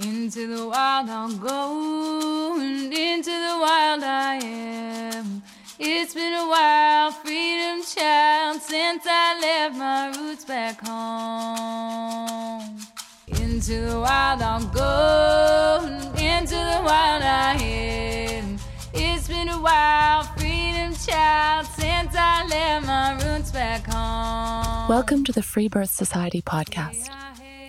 Into the wild I'll go, and into the wild I am. It's been a while, freedom child, since I left my roots back home. Into the wild I'll go, and into the wild I am. It's been a while, freedom child, since I left my roots back home. Welcome to the Free Birth Society podcast.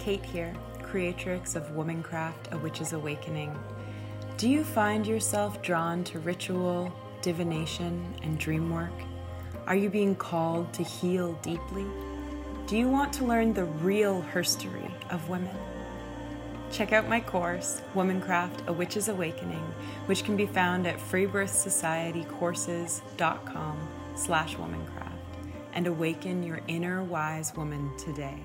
Kate here, creatrix of Womancraft, A Witch's Awakening. Do you find yourself drawn to ritual, divination, and dream work? Are you being called to heal deeply? Do you want to learn the real herstory of women? Check out my course, Womancraft, A Witch's Awakening, which can be found at freebirthsocietycourses.com slash womancraft, and awaken your inner wise woman today.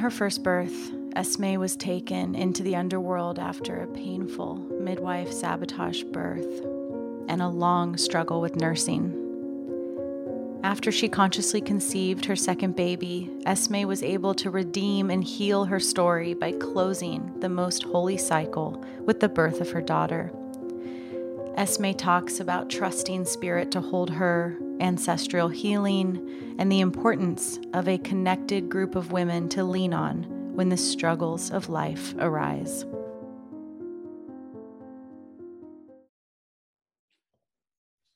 Her first birth, Esme was taken into the underworld after a painful midwife sabotage birth and a long struggle with nursing. After she consciously conceived her second baby, Esme was able to redeem and heal her story by closing the most holy cycle with the birth of her daughter. Esme talks about trusting spirit to hold her, ancestral healing, and the importance of a connected group of women to lean on when the struggles of life arise.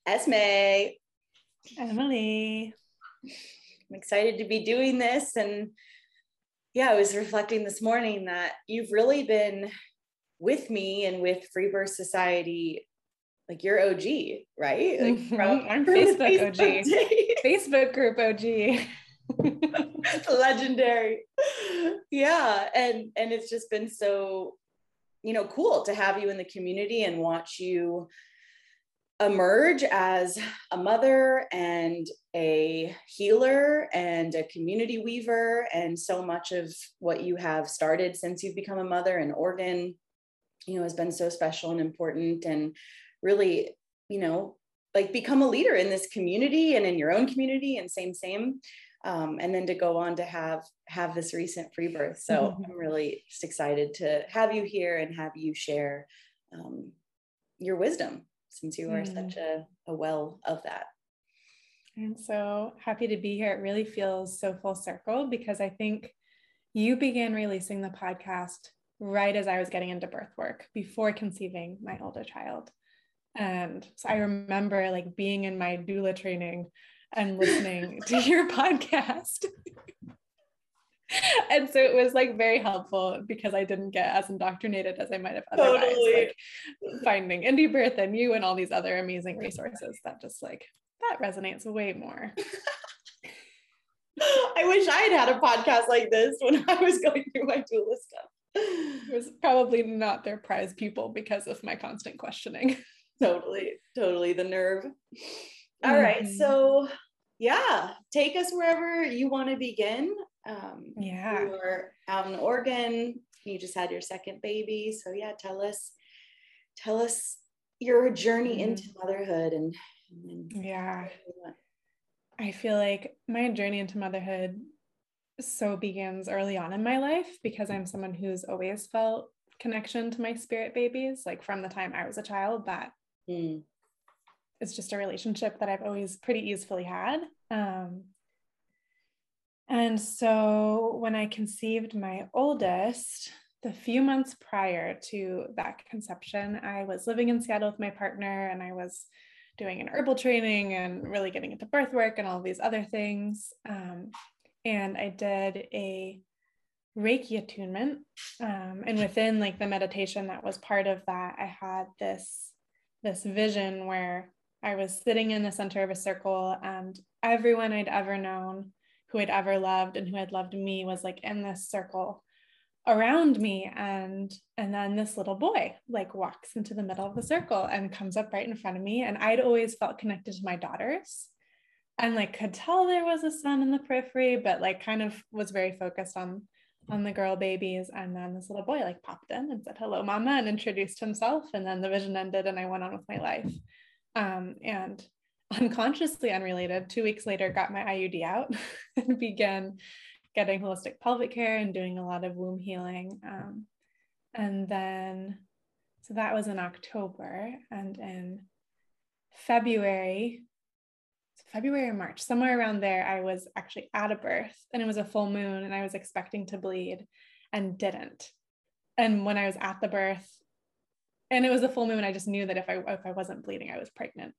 Esme, Emily. I'm excited to be doing this. And yeah, I was reflecting this morning that you've really been with me and with Free Birth Society, like you're OG, right? Like Mhm. I'm Facebook OG. days. Facebook group OG. legendary yeah and and it's just been so you know cool to have you in the community and watch you emerge as a mother and a healer and a community weaver and so much of what you have started since you've become a mother in Oregon you know has been so special and important and really you know like become a leader in this community and in your own community and same same um, and then to go on to have have this recent free birth so i'm really just excited to have you here and have you share um, your wisdom since you are Mm. such a, a well of that I'm so happy to be here. It really feels so full circle because I think you began releasing the podcast right as I was getting into birth work before conceiving my older child. And so I remember like being in my doula training and listening to your podcast. and so it was like very helpful because I didn't get as indoctrinated as I might have otherwise. Totally. Like finding indie birth and you and all these other amazing resources that just like that resonates way more. i wish i had had a podcast like this when i was going through my doula stuff It was probably not their prize pupil because of my constant questioning. Totally totally the nerve All right, Mhm. so yeah take us wherever you want to begin um Yeah. you are out in oregon you just had your second baby so yeah tell us tell us your journey Mhm. into motherhood and, and Yeah. I feel like my journey into motherhood so begins early on in my life because I'm someone who's always felt connection to my spirit babies, like from the time I was a child, that Mm, it's just a relationship that I've always pretty easily had. Um, and so when I conceived my oldest, the few months prior to that conception, I was living in Seattle with my partner and I was doing an herbal training and really getting into birth work and all these other things. Um, and I did a Reiki attunement. Um, and within like the meditation that was part of that, I had this this vision where I was sitting in the center of a circle and everyone I'd ever known, who I'd ever loved and who had loved me was like in this circle around me. And and then this little boy like walks into the middle of the circle and comes up right in front of me. And I'd always felt connected to my daughters and like could tell there was a son in the periphery but like kind of was very focused on on the girl babies and then this little boy like popped in and said hello mama and introduced himself and then the vision ended and I went on with my life um, and unconsciously unrelated two weeks later got my IUD out and began getting holistic pelvic care and doing a lot of womb healing. Um, and then, so that was in October. And in February, February or March, somewhere around there, I was actually at a birth and it was a full moon and I was expecting to bleed and didn't. And when I was at the birth, and it was a full moon, I just knew that if I if I wasn't bleeding, I was pregnant.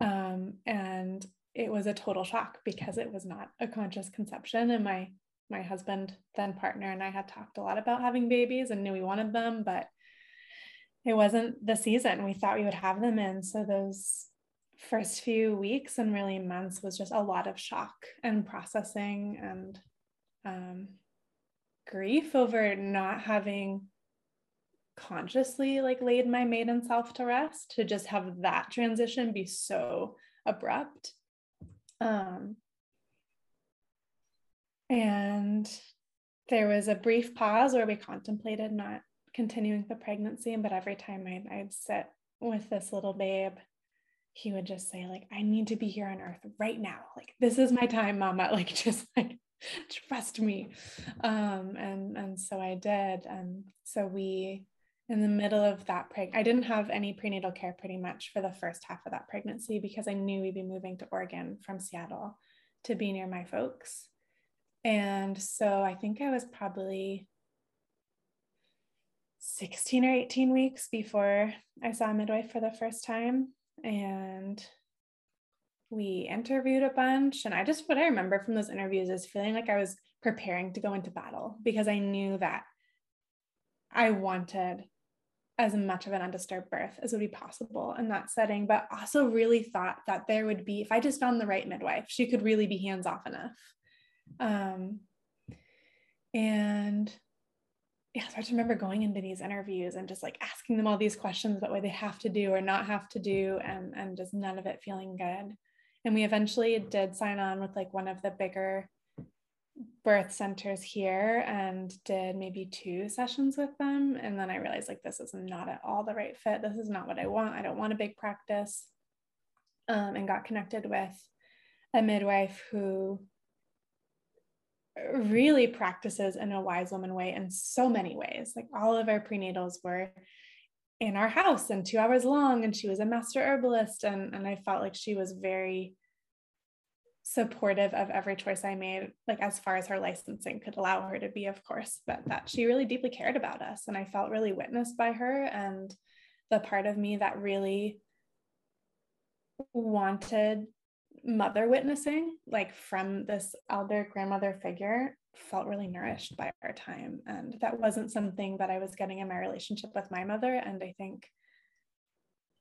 Um, and it was a total shock because it was not a conscious conception and my my husband then partner and I had talked a lot about having babies and knew we wanted them but it wasn't the season we thought we would have them in so those first few weeks and really months was just a lot of shock and processing and um, grief over not having consciously like laid my maiden self to rest to just have that transition be so abrupt um, and there was a brief pause where we contemplated not continuing the pregnancy. But every time I'd, I'd sit with this little babe, he would just say, like, I need to be here on earth right now. Like, this is my time, mama. Like, just like trust me. Um, and and so I did. And so we in the middle of that preg I didn't have any prenatal care pretty much for the first half of that pregnancy because I knew we'd be moving to Oregon from Seattle to be near my folks. And so I think I was probably 16 or 18 weeks before I saw a midwife for the first time. And we interviewed a bunch. And I just, what I remember from those interviews is feeling like I was preparing to go into battle because I knew that I wanted as much of an undisturbed birth as would be possible in that setting, but also really thought that there would be, if I just found the right midwife, she could really be hands off enough. Um, and yeah, so I just remember going into these interviews and just like asking them all these questions about what they have to do or not have to do, and and just none of it feeling good. And we eventually did sign on with like one of the bigger birth centers here and did maybe two sessions with them. And then I realized like this is not at all the right fit. This is not what I want. I don't want a big practice. Um, and got connected with a midwife who really practices in a wise woman way in so many ways. Like all of our prenatals were in our house and two hours long, and she was a master herbalist. And, and I felt like she was very supportive of every choice I made, like as far as her licensing could allow her to be, of course, but that she really deeply cared about us. And I felt really witnessed by her. And the part of me that really wanted mother witnessing, like from this elder grandmother figure, felt really nourished by our time. And that wasn't something that I was getting in my relationship with my mother. And I think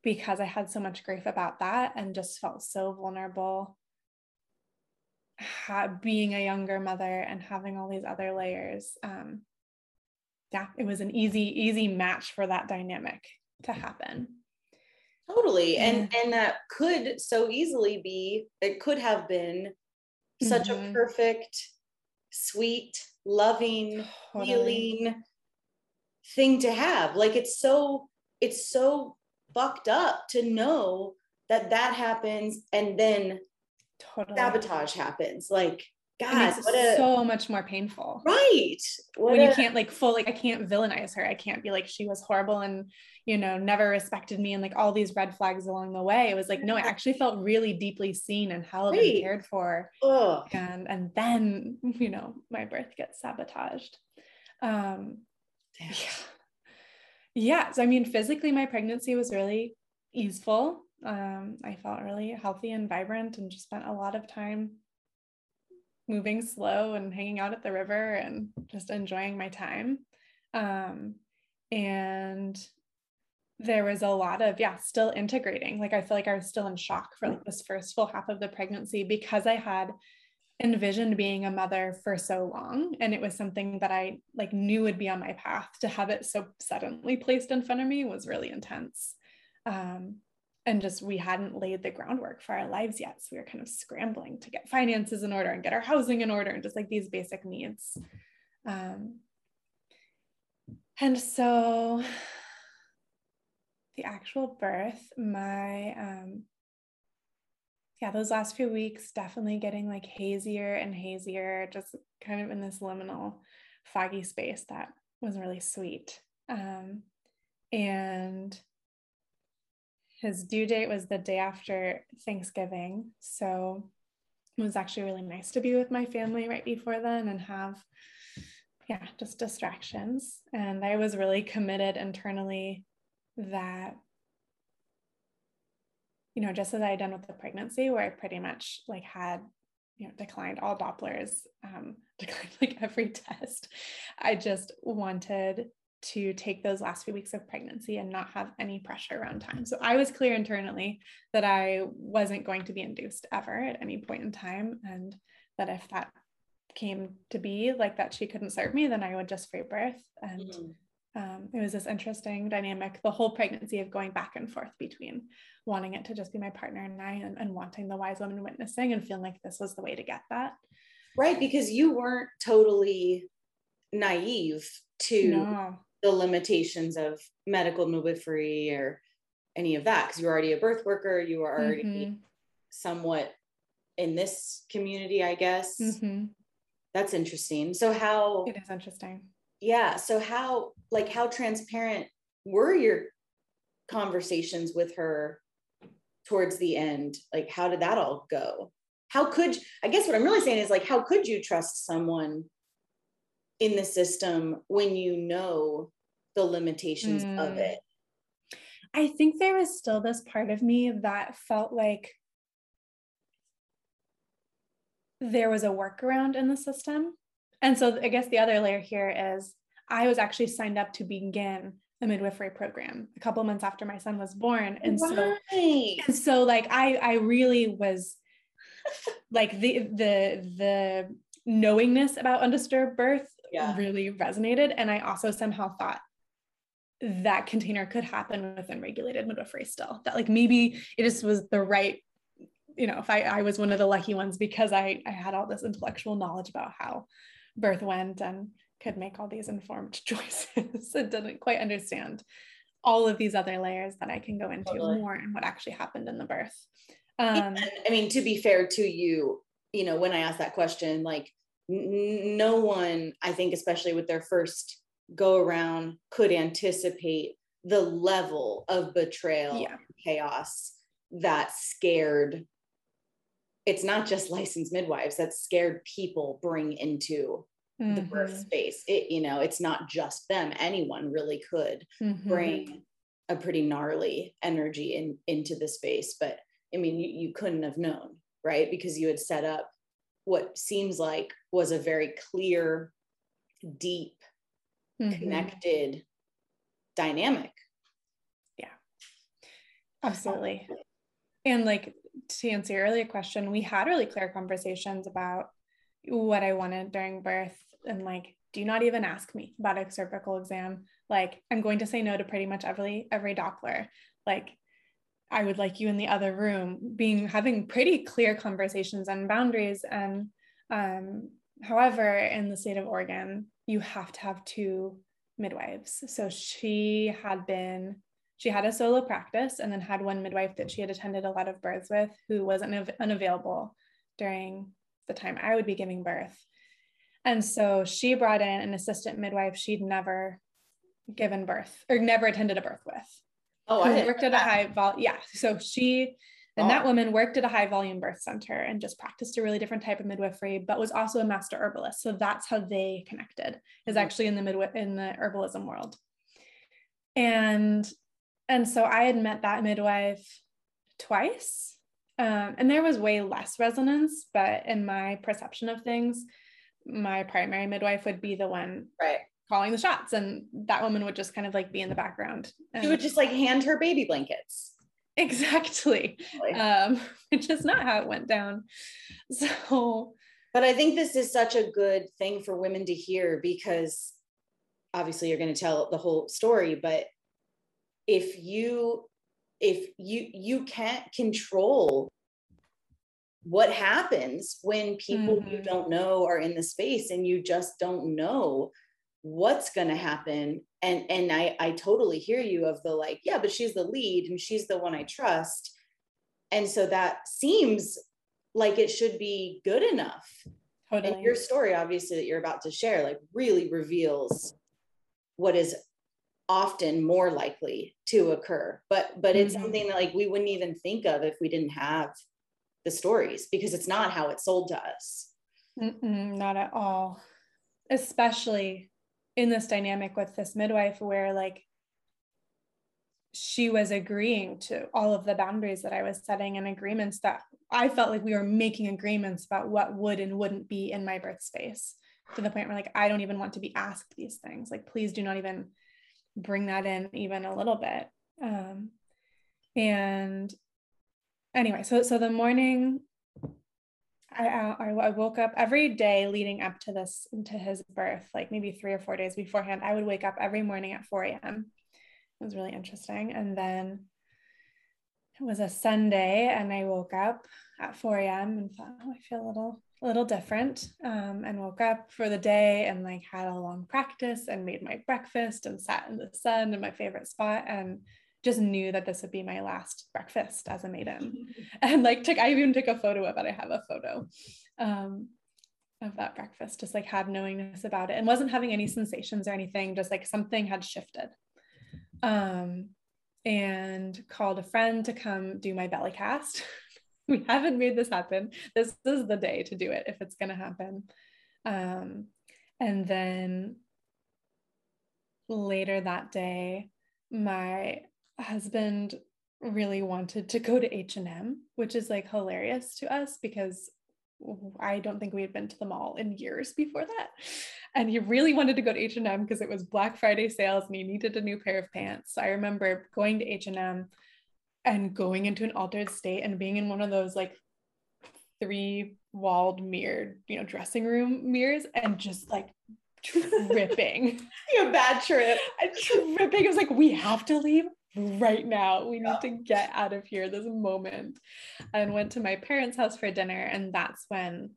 because I had so much grief about that and just felt so vulnerable ha- being a younger mother and having all these other layers um, yeah it was an easy easy match for that dynamic to happen totally and and that could so easily be it could have been such mm-hmm. a perfect sweet loving totally. healing thing to have like it's so it's so fucked up to know that that happens and then totally. sabotage happens. Like, God, what a, so much more painful. Right. What when a, you can't like fully, I can't villainize her. I can't be like, she was horrible and, you know, never respected me and like all these red flags along the way. It was like, no, I actually felt really deeply seen and held and cared for. Ugh. And, and then, you know, my birth gets sabotaged. Um, yeah. Yeah. So, I mean, physically, my pregnancy was really easeful Um, I felt really healthy and vibrant and just spent a lot of time moving slow and hanging out at the river and just enjoying my time. Um, and there was a lot of yeah still integrating. Like i feel like i was still in shock for like this first full half of the pregnancy because i had envisioned being a mother for so long. And it was something that i like knew would be on my path. To have it so suddenly placed in front of me was really intense. Um, and just we hadn't laid the groundwork for our lives yet. So we were kind of scrambling to get finances in order and get our housing in order and just like these basic needs. Um, and so the actual birth, my um yeah, those last few weeks definitely getting like hazier and hazier, just kind of in this liminal foggy space that was really sweet. Um and his due date was the day after Thanksgiving. So it was actually really nice to be with my family right before then and have yeah, just distractions. And I was really committed internally that you know just as i had done with the pregnancy where i pretty much like had you know declined all dopplers um, declined like every test i just wanted to take those last few weeks of pregnancy and not have any pressure around time. So i was clear internally that i wasn't going to be induced ever at any point in time and that if that came to be like that she couldn't serve me then i would just free birth and mm-hmm um, it was this interesting dynamic the whole pregnancy of going back and forth between wanting it to just be my partner and I and, and wanting the wise woman witnessing and feeling like this was the way to get that. Right, because you weren't totally naive to no. the limitations of medical midwifery or any of that because you're already a birth worker, you were already mm-hmm. somewhat in this community, I guess. Mm-hmm. That's interesting. So how it is interesting yeah so how like how transparent were your conversations with her towards the end? Like how did that all go? How could i guess what i'm really saying is like how could you trust someone in the system when you know the limitations mm. of it? I think there was still this part of me that felt like there was a workaround in the system and so I guess the other layer here is I was actually signed up to begin a midwifery program a couple months after my son was born. And right. so and so like I I really was like the the the knowingness about undisturbed birth yeah. really resonated. And I also somehow thought that container could happen within regulated midwifery still. That like maybe it just was the right, you know, if I, I was one of the lucky ones because I, I had all this intellectual knowledge about how birth went and could make all these informed choices and didn't quite understand all of these other layers that I can go into totally. more and what actually happened in the birth. Um, I mean, to be fair to you, you know, when I asked that question, like n- no one, I think, especially with their first go around, could anticipate the level of betrayal, yeah. chaos that scared it's not just licensed midwives that scared people bring into mm-hmm. the birth space. It you know it's not just them. Anyone really could mm-hmm. bring a pretty gnarly energy in into the space. But i mean you, you couldn't have known right? Because you had set up what seems like was a very clear deep mm-hmm. connected dynamic. Yeah. Absolutely. And like to answer your earlier question, we had really clear conversations about what I wanted during birth and like, do not even ask me about a cervical exam. Like, I'm going to say no to pretty much every every Doppler. Like, I would like you in the other room, being having pretty clear conversations and boundaries. And um, however, in the state of Oregon, you have to have two midwives. So she had been she had a solo practice and then had one midwife that she had attended a lot of births with who was not unavailable during the time I would be giving birth. And so she brought in an assistant midwife she'd never given birth or never attended a birth with. Oh, I worked at a high vol. Yeah. So she and oh. that woman worked at a high volume birth center and just practiced a really different type of midwifery, but was also a master herbalist. So that's how they connected, is mm-hmm. actually in the midwife in the herbalism world. And and so I had met that midwife twice. Um, and there was way less resonance, but in my perception of things, my primary midwife would be the one right. calling the shots and that woman would just kind of like be in the background. She would just like hand her baby blankets. Exactly. Um which is not how it went down. So but i think this is such a good thing for women to hear because obviously you're going to tell the whole story but if you if you you can't control what happens when people mm-hmm. you don't know are in the space and you just don't know what's going to happen and and I I totally hear you of the like yeah but she's the lead and she's the one I trust and so that seems like it should be good enough totally. and your story obviously that you're about to share like really reveals what is often more likely to occur but but it's mm-hmm. something that like we wouldn't even think of if we didn't have the stories because it's not how it's sold to us Mm-mm, not at all especially in this dynamic with this midwife where like she was agreeing to all of the boundaries that I was setting and agreements that I felt like we were making agreements about what would and wouldn't be in my birth space to the point where like I don't even want to be asked these things. Like please do not even bring that in even a little bit. Um, and anyway, so so the morning I, I, I woke up every day leading up to this to his birth, like maybe three or four days beforehand. I would wake up every morning at 4 a.m. It was really interesting. And then it was a Sunday, and I woke up at 4 a.m. and thought, oh, I feel a little a little different. Um, and woke up for the day and like had a long practice and made my breakfast and sat in the sun in my favorite spot and just knew that this would be my last breakfast as a maiden. and like took I even took a photo of it. I have a photo um, of that breakfast, just like had knowingness about it and wasn't having any sensations or anything, just like something had shifted. Um, and called a friend to come do my belly cast. we haven't made this happen. This is the day to do it if it's going to happen. Um, and then later that day, my husband really wanted to go to H&M, which is like hilarious to us because I don't think we had been to the mall in years before that. And he really wanted to go to H&M because it was Black Friday sales and he needed a new pair of pants. So I remember going to H&M and going into an altered state and being in one of those like three walled mirrored, you know, dressing room mirrors and just like tripping. a bad trip. tripping. It was like, we have to leave right now. We need to get out of here this moment. And went to my parents' house for dinner. And that's when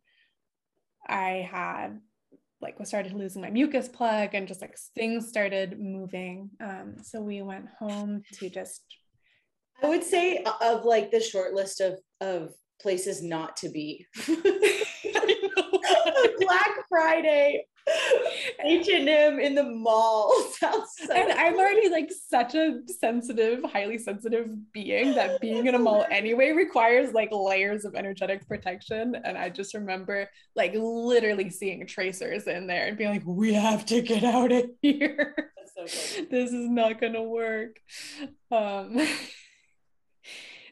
I had like was started losing my mucus plug and just like things started moving. Um, so we went home to just I would say of like the short list of of places not to be. Black Friday H&M in the mall sounds so and I'm already like such a sensitive, highly sensitive being that being in a mall anyway requires like layers of energetic protection. And I just remember like literally seeing tracers in there and being like, we have to get out of here. So this is not gonna work. Um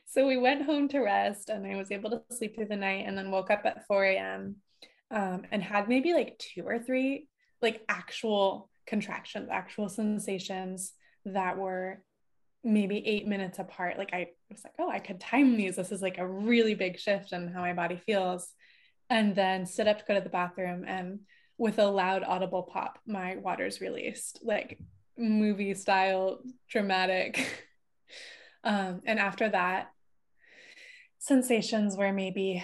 so we went home to rest and I was able to sleep through the night and then woke up at 4 a.m. Um, and had maybe like two or three like actual contractions, actual sensations that were maybe eight minutes apart. Like I was like, oh, I could time these. This is like a really big shift in how my body feels. And then stood up to go to the bathroom and with a loud audible pop, my water's released, like movie style, dramatic. um, and after that, sensations were maybe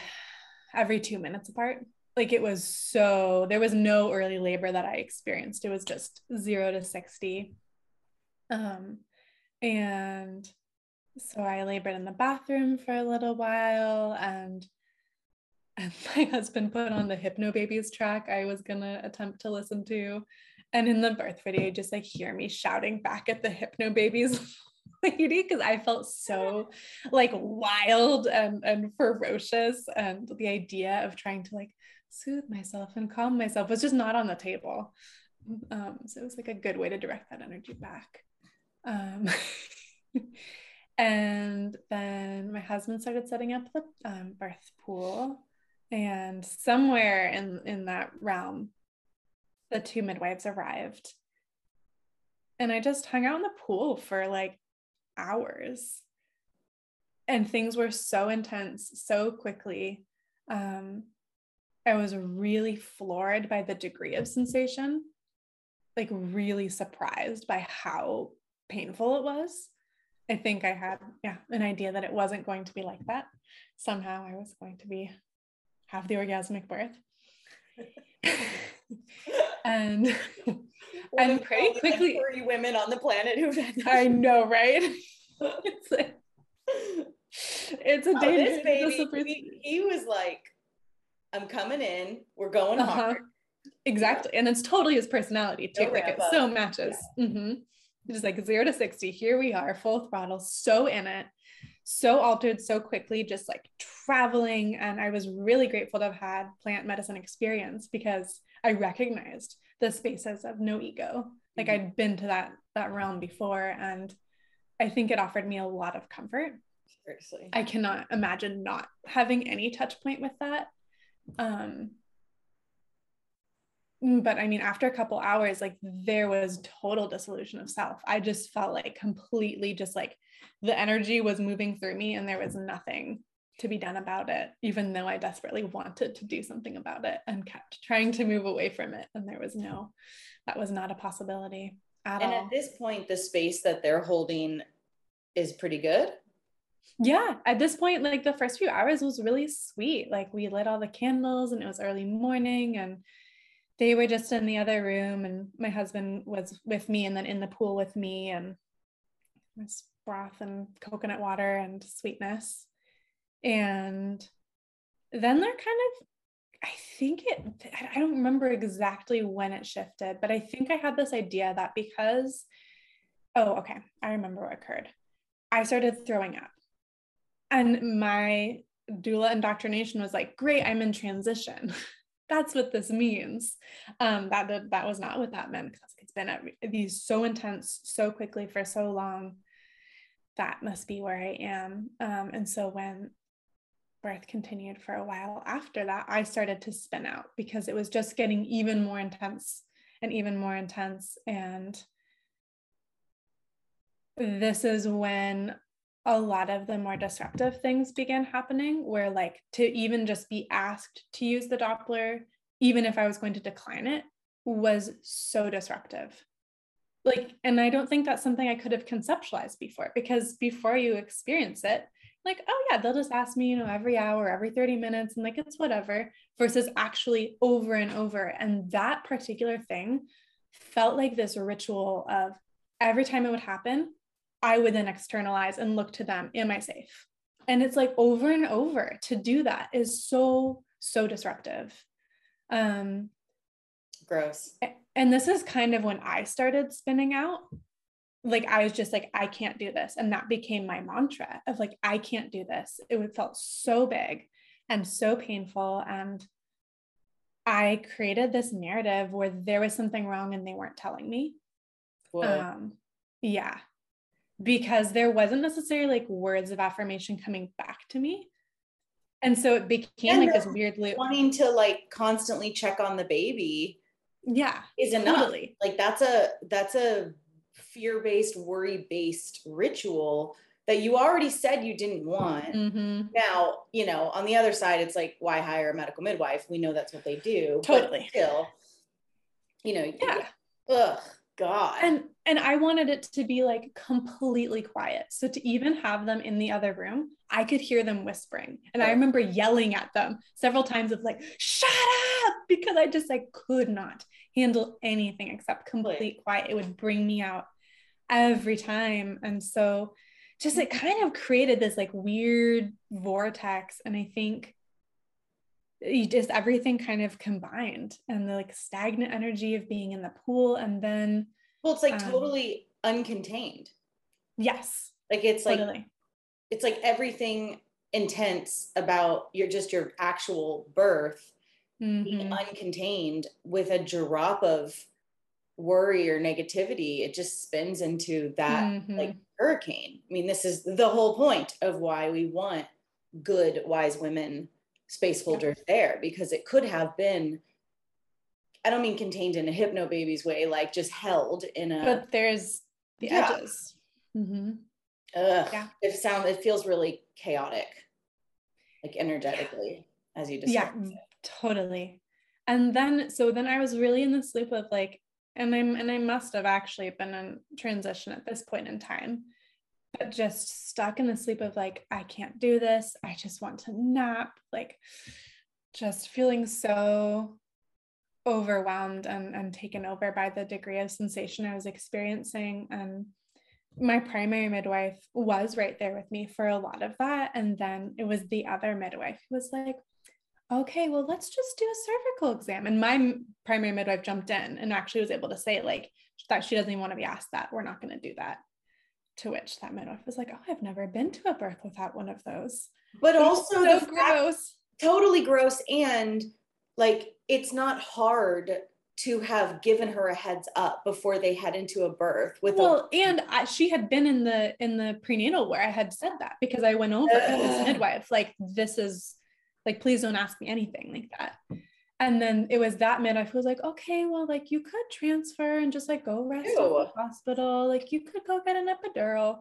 every two minutes apart like it was so there was no early labor that I experienced. It was just zero to 60. Um, and so I labored in the bathroom for a little while and and my husband put on the Hypnobabies track I was gonna attempt to listen to. And in the birth video, just like hear me shouting back at the Hypnobabies lady because I felt so like wild and, and ferocious. And the idea of trying to like soothe myself and calm myself was just not on the table. Um, so it was like a good way to direct that energy back. Um, And then my husband started setting up the um, birth pool. And somewhere in, in that realm, the two midwives arrived. And I just hung out in the pool for like hours. And things were so intense so quickly. Um, I was really floored by the degree of sensation, like, really surprised by how painful it was. I think I had, yeah, an idea that it wasn't going to be like that. Somehow I was going to be have the orgasmic birth. and and pretty quickly women on the planet who've had that. I know, right? it's like it's a oh, dangerous baby. He, he, was like, I'm coming in, we're going uh-huh. hard. Exactly. And it's totally his personality too. No like it so matches. Yeah. Mm-hmm. Just like zero to 60. Here we are, full throttle, so in it, so altered so quickly, just like traveling. And I was really grateful to have had plant medicine experience because I recognized the spaces of no ego. Like mm-hmm. I'd been to that that realm before and I think it offered me a lot of comfort. Seriously. I cannot imagine not having any touch point with that. Um but I mean, after a couple hours, like there was total dissolution of self. I just felt like completely just like the energy was moving through me and there was nothing to be done about it, even though I desperately wanted to do something about it and kept trying to move away from it. And there was no, that was not a possibility at and all. at this point, the space that they're holding is pretty good. Yeah, at this point, like the first few hours was really sweet. Like we lit all the candles and it was early morning and they were just in the other room and my husband was with me and then in the pool with me and was broth and coconut water and sweetness. And then they're kind of i think it i don't remember exactly when it shifted but i think i had this idea that because oh okay i remember what occurred. I started throwing up and my doula indoctrination was like great i'm in transition that's what this means. Um, that, that that was not what that meant because it's been at these so intense so quickly for so long. That must be where I am. Um, and so when birth continued for a while after that, I started to spin out because it was just getting even more intense and even more intense. And this is when a lot of the more disruptive things began happening where like to even just be asked to use the doppler even if i was going to decline it was so disruptive. Like and i don't think that's something i could have conceptualized before because before you experience it like oh yeah they'll just ask me you know every hour every 30 minutes and like it's whatever versus actually over and over. And that particular thing felt like this ritual of every time it would happen I would then externalize and look to them, am I safe? And it's like over and over to do that is so, so disruptive. Um, Gross. And this is kind of when I started spinning out. Like I was just like, I can't do this. And that became my mantra of like, I can't do this. It would felt so big and so painful. And I created this narrative where there was something wrong and they weren't telling me. Um, yeah because there wasn't necessarily like words of affirmation coming back to me. And so it became like this weirdly wanting to like constantly check on the baby. Yeah. Is enough. Totally. Like that's a that's a fear-based, worry-based ritual that you already said you didn't want. Mm-hmm. Now, you know, on the other side, it's like, why hire a medical midwife? We know that's what they do. Totally. still, you know, yeah. Ugh. God. And and I wanted it to be like completely quiet. So to even have them in the other room, I could hear them whispering. And I remember yelling at them several times of like, shut up, because I just like could not handle anything except complete quiet. It would bring me out every time. And so just it kind of created this like weird vortex. And I think you just everything kind of combined and the like stagnant energy of being in the pool and then well it's like um, totally uncontained yes like it's like totally. it's like everything intense about your just your actual birth mm-hmm. being uncontained with a drop of worry or negativity, it just spins into that Mhm. like hurricane. I mean, this is the whole point of why we want good, wise women space holders there because it could have been. I don't mean contained in a hypno baby's way, like just held in a. but there's the Yeah. edges. Mhm. Ugh, Yeah. It sounds. It feels really chaotic, like energetically, as you describe it. Yeah, described. totally. And then, so then I was really in this loop of like, and I'm, and I must have actually been in transition at this point in time, but just stuck in the sleep of like, I can't do this. I just want to nap. Like, just feeling so overwhelmed and, and taken over by the degree of sensation I was experiencing. And my primary midwife was right there with me for a lot of that. And then it was the other midwife who was like, okay, well, let's just do a cervical exam. And my primary midwife jumped in and actually was able to say, like, that she doesn't even want to be asked that. We're not going to do that. To which that midwife was like, oh, I've never been to a birth without one of those. But also so gross. totally gross and like it's not hard to have given her a heads up before they head into a birth with well and I, she had been in the in the prenatal where i had said that because i went over to this midwife like this is like please don't ask me anything like that. And then it was that midwife who was like okay well like you could transfer and just like go rest at the hospital. Like you could go get an epidural.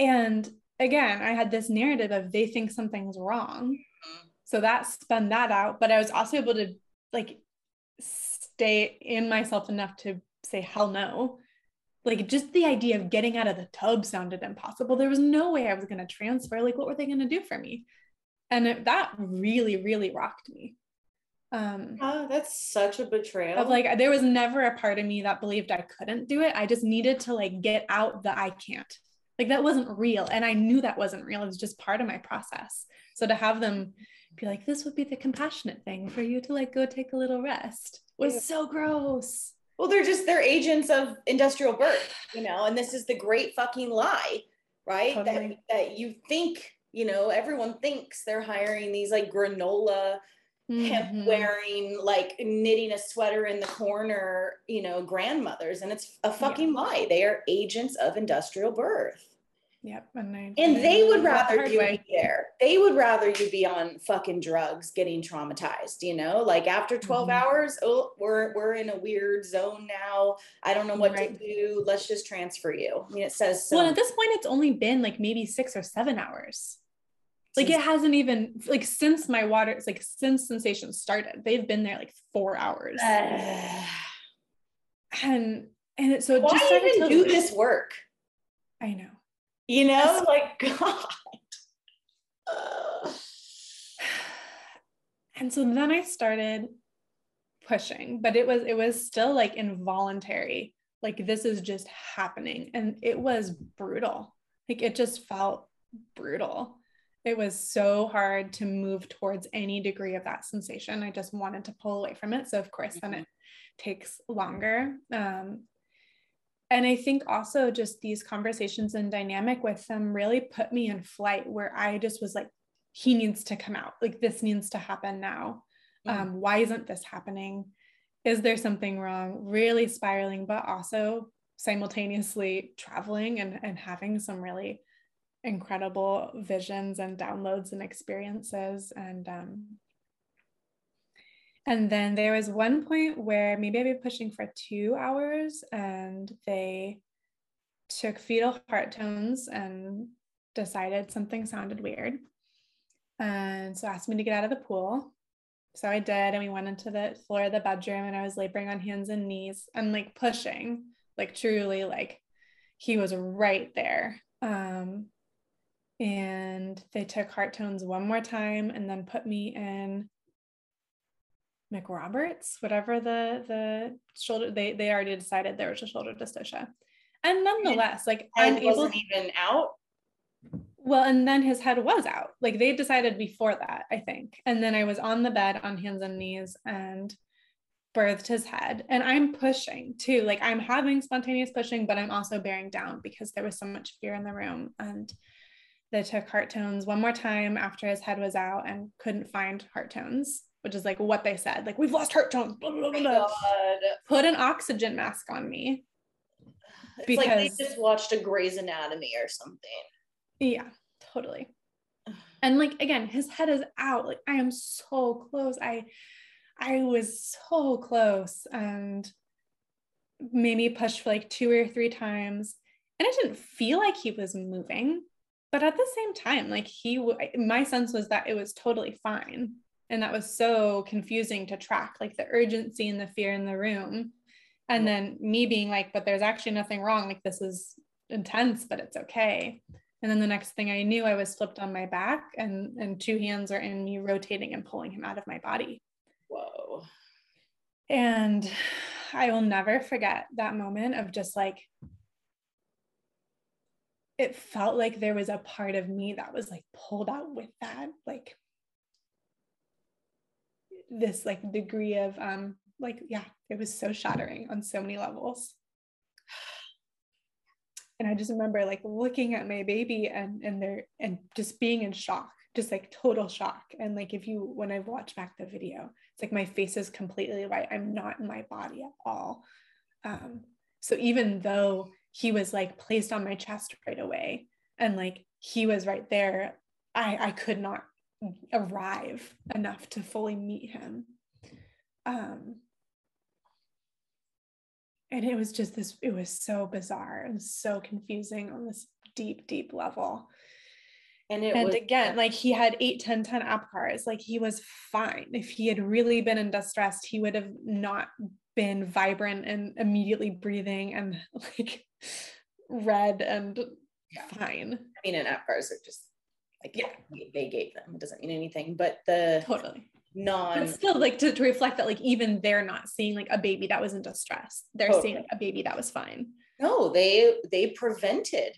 And again i had this narrative of they think something's wrong so that spun that out but i was also able to like stay in myself enough to say hell no. Like just the idea of getting out of the tub sounded impossible. There was no way i was going to transfer. Like what were they going to do for me? And it, that really really rocked me. Um Oh, that's such a betrayal. of like there was never a part of me that believed i couldn't do it. I just needed to like get out the i can't. Like that wasn't real and i knew that wasn't real. It was just part of my process. So to have them be like this would be the compassionate thing for you to like go take a little rest was so gross well, they're just they're agents of industrial birth, you know, and this is the great fucking lie, right? Totally. That that you think, you know, everyone thinks they're hiring these like granola hemp Mhm. wearing, like knitting a sweater in the corner, you know, grandmothers. And it's a fucking lie. They are agents of industrial birth. Yep. And, I, And they would learned that the rather you way. be there. They would rather you be on fucking drugs getting traumatized, you know? Like after 12 Mhm. hours, oh, we're we're in a weird zone now. I don't know what Right. to do. Let's just transfer you. I mean, it says so. Well, at this point, it's only been like maybe six or seven hours. Like it hasn't even like since my water, it's like since sensation started, they've been there like four hours. Ugh. and and it so it why just even do this work? I know. You know, like God. And so then I started pushing, but it was it was still like involuntary. Like this is just happening and it was brutal. Like it just felt brutal. It was so hard to move towards any degree of that sensation. I just wanted to pull away from it. So of course then it takes longer. Um and I think also just these conversations and dynamic with them really put me in flight where I just was like he needs to come out. Like this needs to happen now. Mhm. um, why isn't this happening? Is there something wrong? Really spiraling but also simultaneously traveling and, and having some really incredible visions and downloads and experiences. And um, and then there was one point where maybe I'd been pushing for two hours and they took fetal heart tones and decided something sounded weird and so asked me to get out of the pool. So I did, and we went into the floor of the bedroom, and I was laboring on hands and knees and like pushing, like truly, like he was right there. Um, and they took heart tones one more time, and then put me in McRoberts, whatever the the shoulder. They they already decided there was a shoulder dystocia, and nonetheless, like I'm And able. wasn't even out. Well, and then his head was out. Like they decided before that, I think. And then I was on the bed on hands and knees and birthed his head. And I'm pushing too. Like I'm having spontaneous pushing, but I'm also bearing down because there was so much fear in the room. And they took heart tones one more time after his head was out and couldn't find heart tones. Which is like what they said. Like we've lost heart tones. Blah, blah, blah, oh Put an oxygen mask on me. It's because like they just watched a Grey's Anatomy or something. Yeah, totally. And like again, his head is out. Like I am so close. I I was so close and maybe pushed for like two or three times. And it didn't feel like he was moving. But at the same time, like he, my sense was that it was totally fine. And that was so confusing to track, like the urgency and the fear in the room. And then me being like, but there's actually nothing wrong. Like this is intense, but it's okay. And then the next thing I knew, I was flipped on my back and, and two hands are in me rotating and pulling him out of my body. Whoa. And I will never forget that moment of just like, it felt like there was a part of me that was like pulled out with that, like this like degree of um like yeah, it was so shattering on so many levels. And I just remember like looking at my baby and and there and just being in shock just like total shock. And like if you when I've watched back the video, it's like my face is completely white. I'm not in my body at all. Um, so even though he was like placed on my chest right away and like he was right there, I I could not arrive enough to fully meet him. Um, and it was just this, it was so bizarre and so confusing on this deep, deep level. And, and was, again, like he had 8, 10, 10 APGARs. Like he was fine. If he had really been in distress, he would have not been vibrant and immediately breathing and like red and yeah. fine. I mean, and APGARs are just like, yeah, they gave them. It doesn't mean anything. But the totally non but still like to, to reflect that like even they're not seeing like a baby that was in distress. They're totally. seeing like, a baby that was fine. No, they they prevented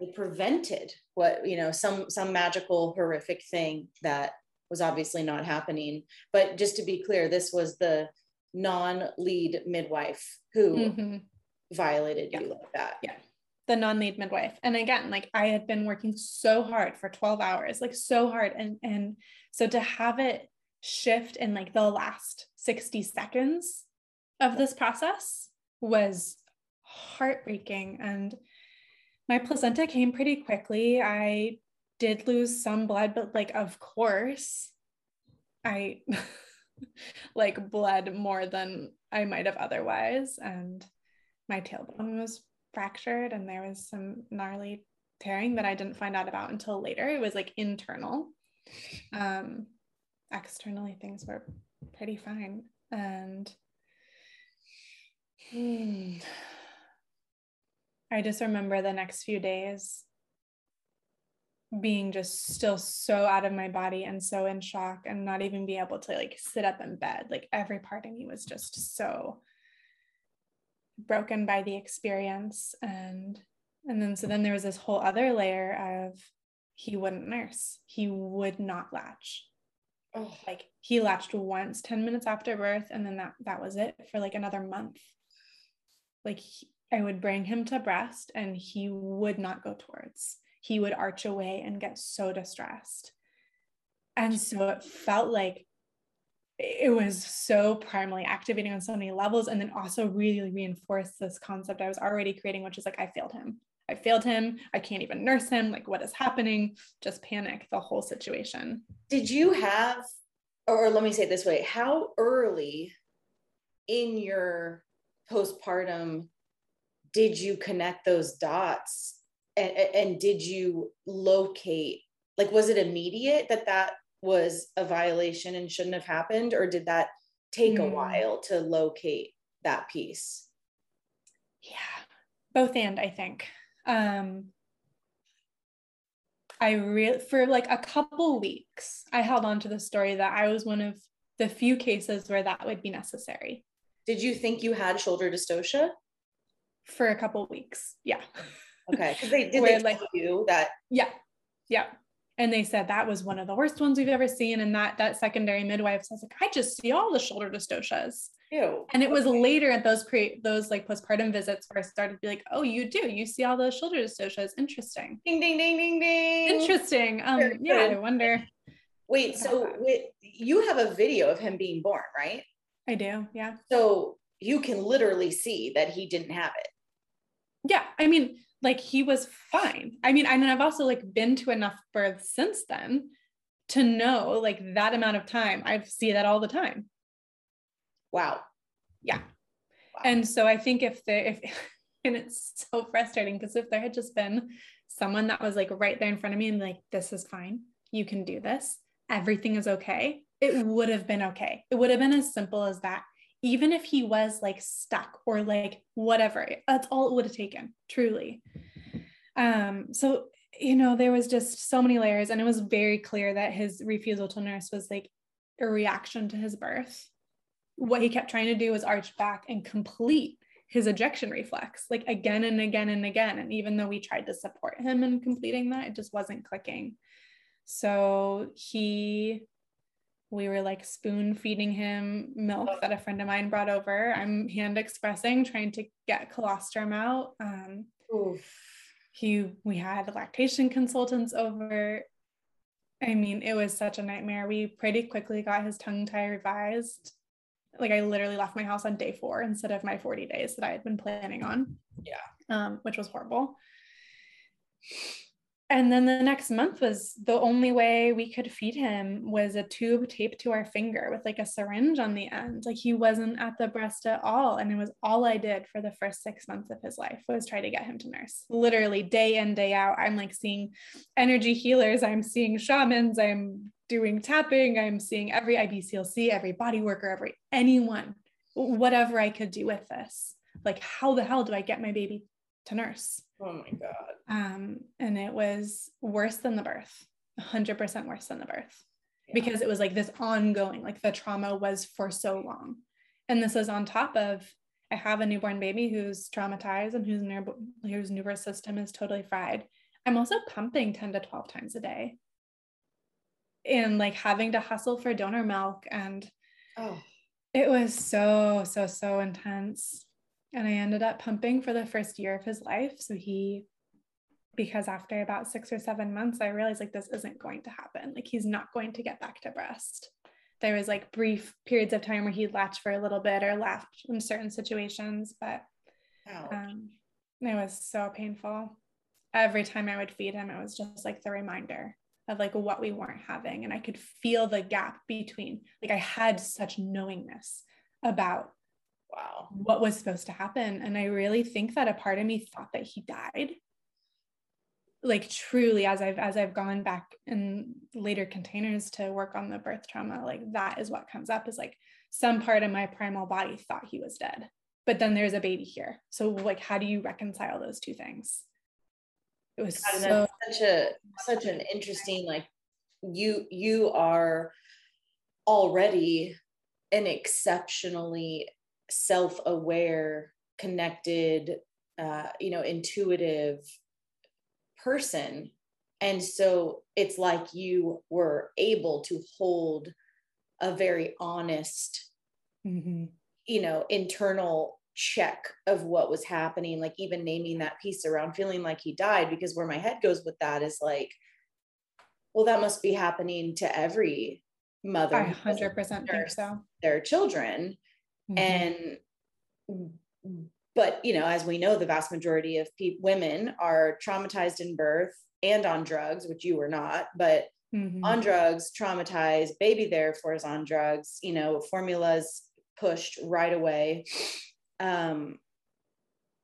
it prevented what you know some some magical horrific thing that was obviously not happening but just to be clear this was the non-lead midwife who mm-hmm. violated yeah. you like that yeah the non-lead midwife and again like i had been working so hard for 12 hours like so hard and and so to have it shift in like the last 60 seconds of this process was heartbreaking and my placenta came pretty quickly. I did lose some blood, but like, of course, I like bled more than I might have otherwise. And my tailbone was fractured, and there was some gnarly tearing that I didn't find out about until later. It was like internal. Um, externally, things were pretty fine. And hmm, I just remember the next few days being just still so out of my body and so in shock and not even be able to like sit up in bed. Like every part of me was just so broken by the experience and and then so then there was this whole other layer of he wouldn't nurse. He would not latch. Oh. Like he latched once 10 minutes after birth and then that that was it for like another month. Like he, I would bring him to breast and he would not go towards. He would arch away and get so distressed. And so it felt like it was so primarily activating on so many levels and then also really reinforced this concept I was already creating, which is like, I failed him. I failed him. I can't even nurse him. Like, what is happening? Just panic the whole situation. Did you have, or let me say it this way, how early in your postpartum did you connect those dots and, and did you locate like was it immediate that that was a violation and shouldn't have happened or did that take mm. a hmm. while to locate that piece yeah both and i think um i really for like a couple weeks i held on to the story that i was one of the few cases where that would be necessary did you think you had shoulder dystocia for a couple weeks. Yeah. Okay. Because they did Where, they like you that. Yeah. Yeah. And they said that was one of the worst ones we've ever seen. And that that secondary midwife says, like, I just see all the shoulder dystocias. Ew. And it was okay. later at those pre those like postpartum visits where I started to be like, oh, you do. You see all those shoulder dystocias. Interesting. Ding ding ding ding ding. Interesting. Um, yeah, I wonder. Wait, so wait, you have a video of him being born, right? I do. Yeah. So you can literally see that he didn't have it. Yeah. I mean, like he was fine. I mean, I mean, I've also like been to enough births since then to know like that amount of time. I see that all the time. Wow. Yeah. Wow. And so I think if the if, and it's so frustrating because if there had just been someone that was like right there in front of me and like, this is fine, you can do this, everything is okay, it would have been okay. It would have been as simple as that. Even if he was like stuck or like whatever, that's all it would have taken, truly. Um, so you know, there was just so many layers, and it was very clear that his refusal to nurse was like a reaction to his birth. What he kept trying to do was arch back and complete his ejection reflex, like again and again and again. And even though we tried to support him in completing that, it just wasn't clicking. So he we were like spoon feeding him milk that a friend of mine brought over. I'm hand expressing, trying to get colostrum out. Um, he, we had lactation consultants over. I mean, it was such a nightmare. We pretty quickly got his tongue tie revised. Like I literally left my house on day four instead of my 40 days that I had been planning on. Yeah. Um, which was horrible and then the next month was the only way we could feed him was a tube taped to our finger with like a syringe on the end. Like he wasn't at the breast at all and it was all i did for the first six months of his life was try to get him to nurse. Literally day in day out i'm like seeing energy healers i'm seeing shamans i'm doing tapping i'm seeing every ibclc every body worker every anyone whatever i could do with this. Like how the hell do i get my baby to nurse Oh my God. Um, and it was worse than the birth, 100% worse than the birth, yeah. because it was like this ongoing, like the trauma was for so long. And this is on top of, I have a newborn baby who's traumatized and whose, nerve, whose nervous system is totally fried. I'm also pumping 10 to 12 times a day and like having to hustle for donor milk. And oh. it was so, so, so intense and I ended up pumping for the first year of his life. So he, because after about six or seven months, I realized like this isn't going to happen. Like he's not going to get back to breast. There was like brief periods of time where he'd latch for a little bit or laughed in certain situations, but um, it was so painful. Every time I would feed him, it was just like the reminder of like what we weren't having. And I could feel the gap between, like I had such knowingness about wow. what was supposed to happen. And i really think that a part of me thought that he died. Like truly as i've as i've gone back in later containers to work on the birth trauma like that is what comes up is like some part of my primal body thought he was dead. But then there's a baby here. So like how do you reconcile those two things? It was so- such a such an interesting like you you are already an exceptionally self-aware connected uh, you know intuitive person. And so it's like you were able to hold a very honest mm-hmm. you know internal check of what was happening like even naming that piece around feeling like he died because where my head goes with that is like well that must be happening to every mother i 100% think so. their children Mm-hmm. And, but, you know, as we know, the vast majority of pe- women are traumatized in birth and on drugs, which you were not, but mm-hmm. on drugs, traumatized, baby therefore is on drugs, you know, formulas pushed right away. Um,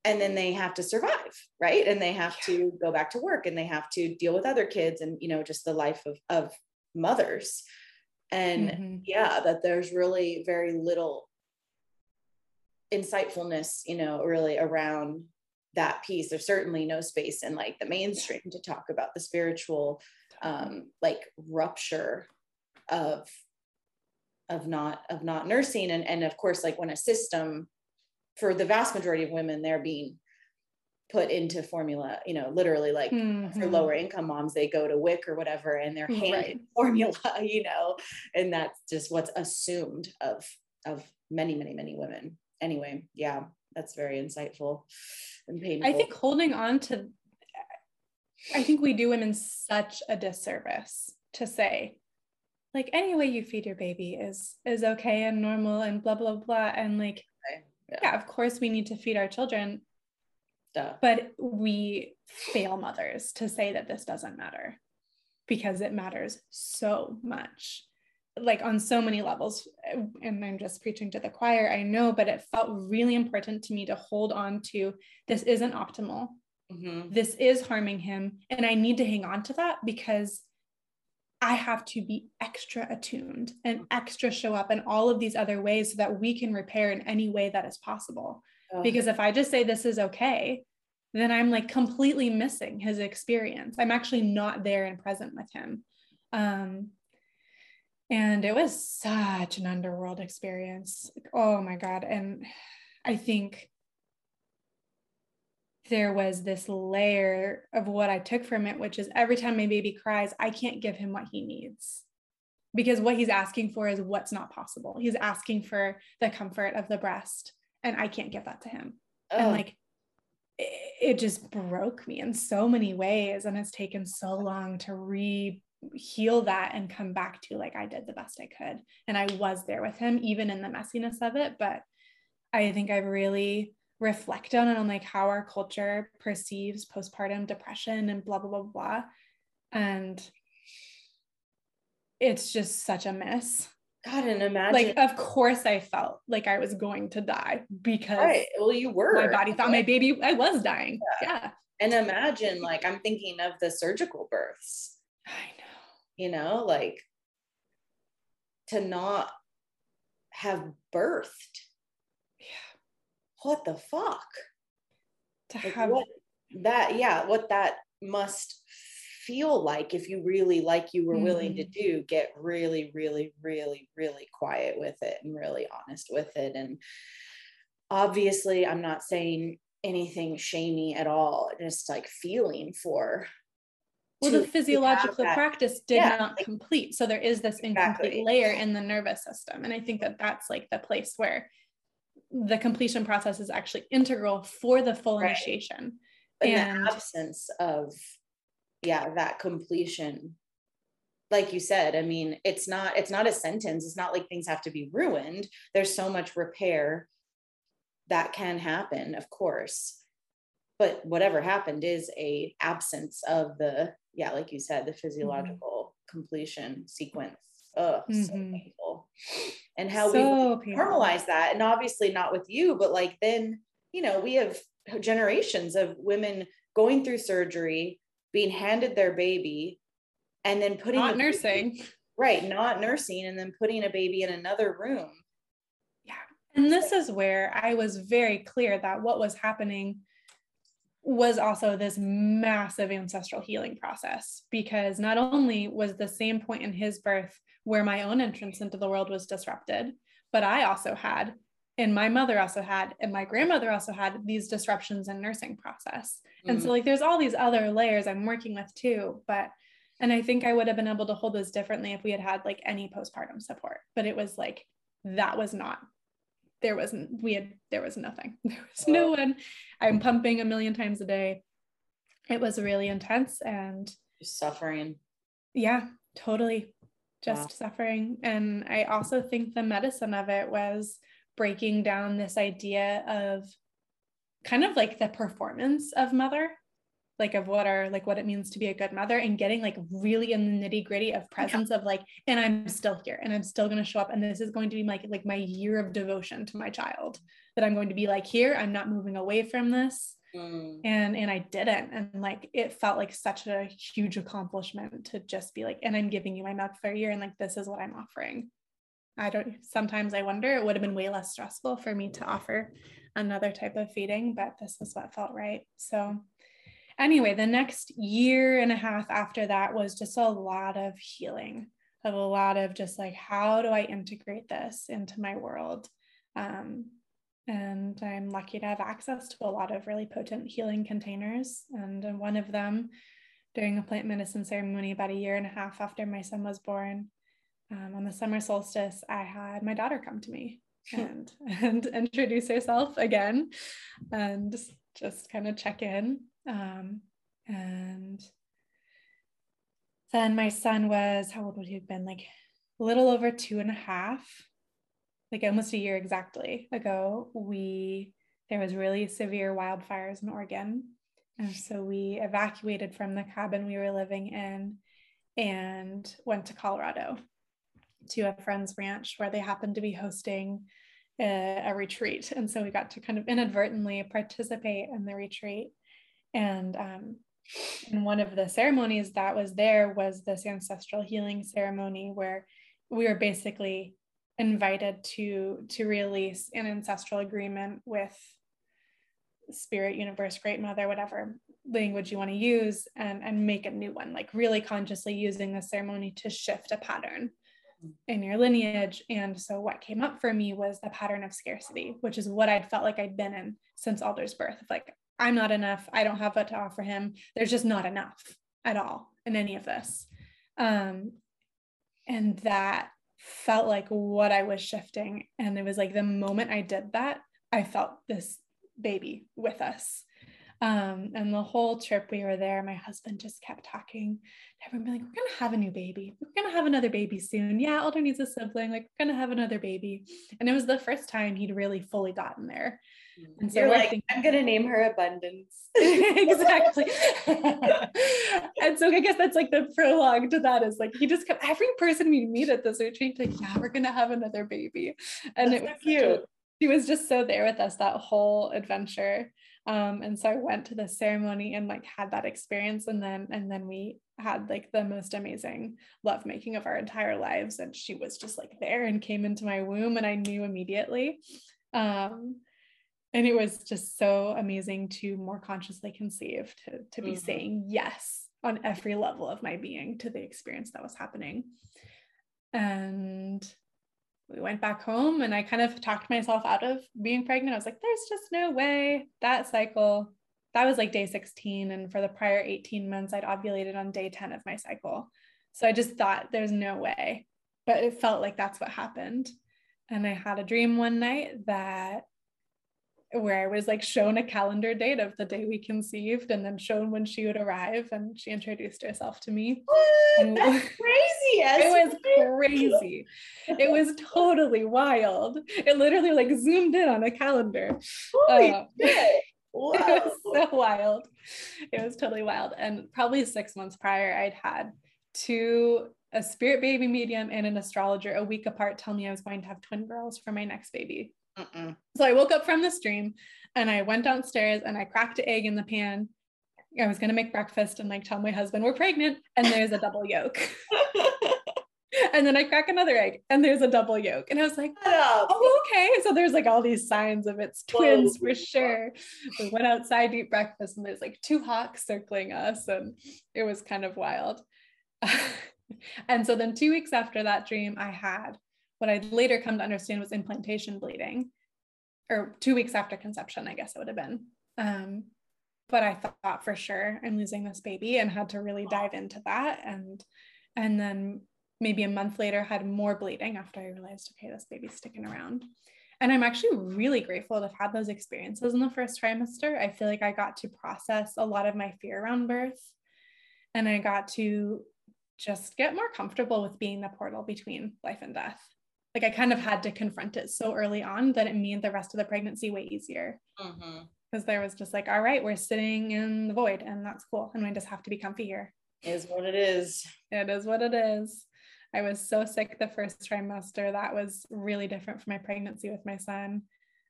and then they have to survive right and they have yeah. to go back to work and they have to deal with other kids and you know just the life of, of mothers and mm-hmm. yeah that there's really very little insightfulness, you know, really around that piece. There's certainly no space in like the mainstream to talk about the spiritual um like rupture of of not of not nursing and and of course like when a system for the vast majority of women they're being put into formula you know literally like mm-hmm. for lower income moms they go to WIC or whatever and they're handed right. formula you know and that's just what's assumed of of many many many women anyway, yeah, that's very insightful and painful. I think holding on to, I think we do women such a disservice to say, like any way you feed your baby is is okay and normal and blah blah blah and like okay. yeah. yeah. of course we need to feed our children Duh. but we fail mothers to say that this doesn't matter because it matters so much like on so many levels and i'm just preaching to the choir i know but it felt really important to me to hold on to this isn't optimal mm-hmm. this is harming him and i need to hang on to that because I have to be extra attuned and extra show up in all of these other ways so that we can repair in any way that is possible. Because if I just say this is okay, then I'm like completely missing his experience. I'm actually not there and present with him. Um, and it was such an underworld experience. Oh my God. And I think there was this layer of what I took from it, which is every time my baby cries, I can't give him what he needs because what he's asking for is what's not possible. He's asking for the comfort of the breast, and I can't give that to him. Oh. And like, it, it just broke me in so many ways. And it's taken so long to re heal that and come back to like, I did the best I could. And I was there with him, even in the messiness of it. But I think I've really reflect on it on like how our culture perceives postpartum depression and blah blah blah blah and it's just such a mess god and imagine like of course i felt like i was going to die because right. well you were my body thought my baby i was dying yeah. yeah and imagine like i'm thinking of the surgical births i you know like to not have birthed what the fuck? To like have what, that, yeah, what that must feel like if you really, like you were mm-hmm. willing to mm-hmm. do, get really, really, really, really quiet with it and really honest with it. And obviously, I'm not saying anything shamey at all, just like feeling for well the physiological practice did yeah, not like, complete so there is this incomplete layer in the nervous system and i think that that's like the place where the completion process is actually integral for the full right. initiation. In and the absence of, yeah, that completion, like you said, I mean, it's not it's not a sentence. It's not like things have to be ruined. There's so much repair that can happen, of course. But whatever happened is a absence of the, yeah, like you said, the mm-hmm. physiological mm-hmm. completion sequence. Oh, mm-hmm. so painful and how so we normalize that and obviously not with you but like then you know we have generations of women going through surgery being handed their baby and then putting not nursing baby, right not nursing and then putting a baby in another room yeah and this is where i was very clear that what was happening was also this massive ancestral healing process because not only was the same point in his birth where my own entrance into the world was disrupted. But I also had, and my mother also had, and my grandmother also had these disruptions in nursing process. Mm. And so, mm. like, there's all these other layers I'm working with too. But, and I think I would have been able to hold those differently if we had had like any postpartum support. But it was like, that was not there wasn't we had there was nothing. There was no one. I'm pumping a million times a day. It was really intense and suffering. Yeah totally. Just wow. suffering. And I also think the medicine of it was breaking down this idea of kind of like the performance of mother like of what are like what it means to be a good mother and getting like really in the nitty gritty of presence yeah. of like and i'm still here and i'm still going to show up and this is going to be like like my year of devotion to my child that i'm going to be like here i'm not moving away from this Mm. And and I didn't. And like it felt like such a huge accomplishment to just be like, and I'm giving you my milk for a year and like this is what I'm offering. I don't sometimes I wonder it would have been way less stressful for me to offer another type of feeding, but this is what felt right. So anyway, the next year and a half after that was just a lot of healing, of a lot of just like, how do I integrate this into my world? Um, and I'm lucky to have access to a lot of really potent healing containers. And one of them, during a plant medicine ceremony about a year and a half after my son was born, um, on the summer solstice, I had my daughter come to me and and introduce herself again, and just kind of check in. Um, and then my son was how old would he have been? Like a little over two and a half, like almost a year exactly ago, we there was really severe wildfires in Oregon. And so we evacuated from the cabin we were living in and went to Colorado to a friend's ranch where they happened to be hosting a, a, retreat. And so we got to kind of inadvertently participate in the retreat. And um, one of the ceremonies that was there was this ancestral healing ceremony where we were basically invited to to release an ancestral agreement with spirit universe great mother whatever language you want to use and and make a new one like really consciously using the ceremony to shift a pattern in your lineage. And so what came up for me was the pattern of scarcity which is what i'd felt like i'd been in since alder's birth like i'm not enough i don't have what to offer him there's just not enough at all in any of this um and that felt like what i was shifting and it was like the moment i did that i felt this baby with us. Um, and the whole trip we were there, my husband just kept talking. Everyone be like, we're gonna have a new baby. We're gonna have another baby soon. Yeah, Alder needs a sibling. Like, we're gonna have another baby. And it was the first time he'd really fully gotten there. And so You're like, thinking, I'm gonna name her Abundance. exactly. and so I guess that's like the prologue to that is like he just kept every person we meet at this retreat, like, yeah, we're gonna have another baby. And that's it was so cute she was just so there with us that whole adventure um, and so i went to the ceremony and like had that experience and then and then we had like the most amazing love making of our entire lives and she was just like there and came into my womb and i knew immediately um, and it was just so amazing to more consciously conceive to, to be mm-hmm. saying yes on every level of my being to the experience that was happening and we went back home and I kind of talked myself out of being pregnant. I was like, there's just no way that cycle. That was like day 16. And for the prior 18 months, I'd ovulated on day 10 of my cycle. So I just thought there's no way. But it felt like that's what happened. And I had a dream one night that where I was like shown a calendar date of the day we conceived and then shown when she would arrive and she introduced herself to me. What? That's crazy. It was crazy. it was totally wild. It literally like zoomed in on a calendar. Holy uh, shit. Wow. It was so wild. It was totally wild. And probably six months prior, I'd had two a spirit baby medium and an astrologer a week apart tell me I was going to have twin girls for my next baby. Mm-mm. So I woke up from this dream and I went downstairs and I cracked an egg in the pan. I was going to make breakfast and like tell my husband we're pregnant and there's a double yolk. and then I crack another egg and there's a double yolk. And I was like, oh, okay. So there's like all these signs of it's twins Whoa. for sure. We went outside to eat breakfast and there's like two hawks circling us. And it was kind of wild. and so then two weeks after that dream, I had what I'd later come to understand was implantation bleeding, or two weeks after conception, I guess it would have been. Um, but I thought for sure I'm losing this baby and had to really dive into that. And and then maybe a month later had more bleeding after I realized, okay, this baby's sticking around. And I'm actually really grateful to have had those experiences in the first trimester. I feel like I got to process a lot of my fear around birth. And I got to just get more comfortable with being the portal between life and death like I kind of had to confront it so early on that it made the rest of the pregnancy way easier. Because mm-hmm. there was just like, all right, we're sitting in the void and that's cool. And we just have to be comfy here. Is what it is. It is what it is. I was so sick the first trimester. That was really different from my pregnancy with my son.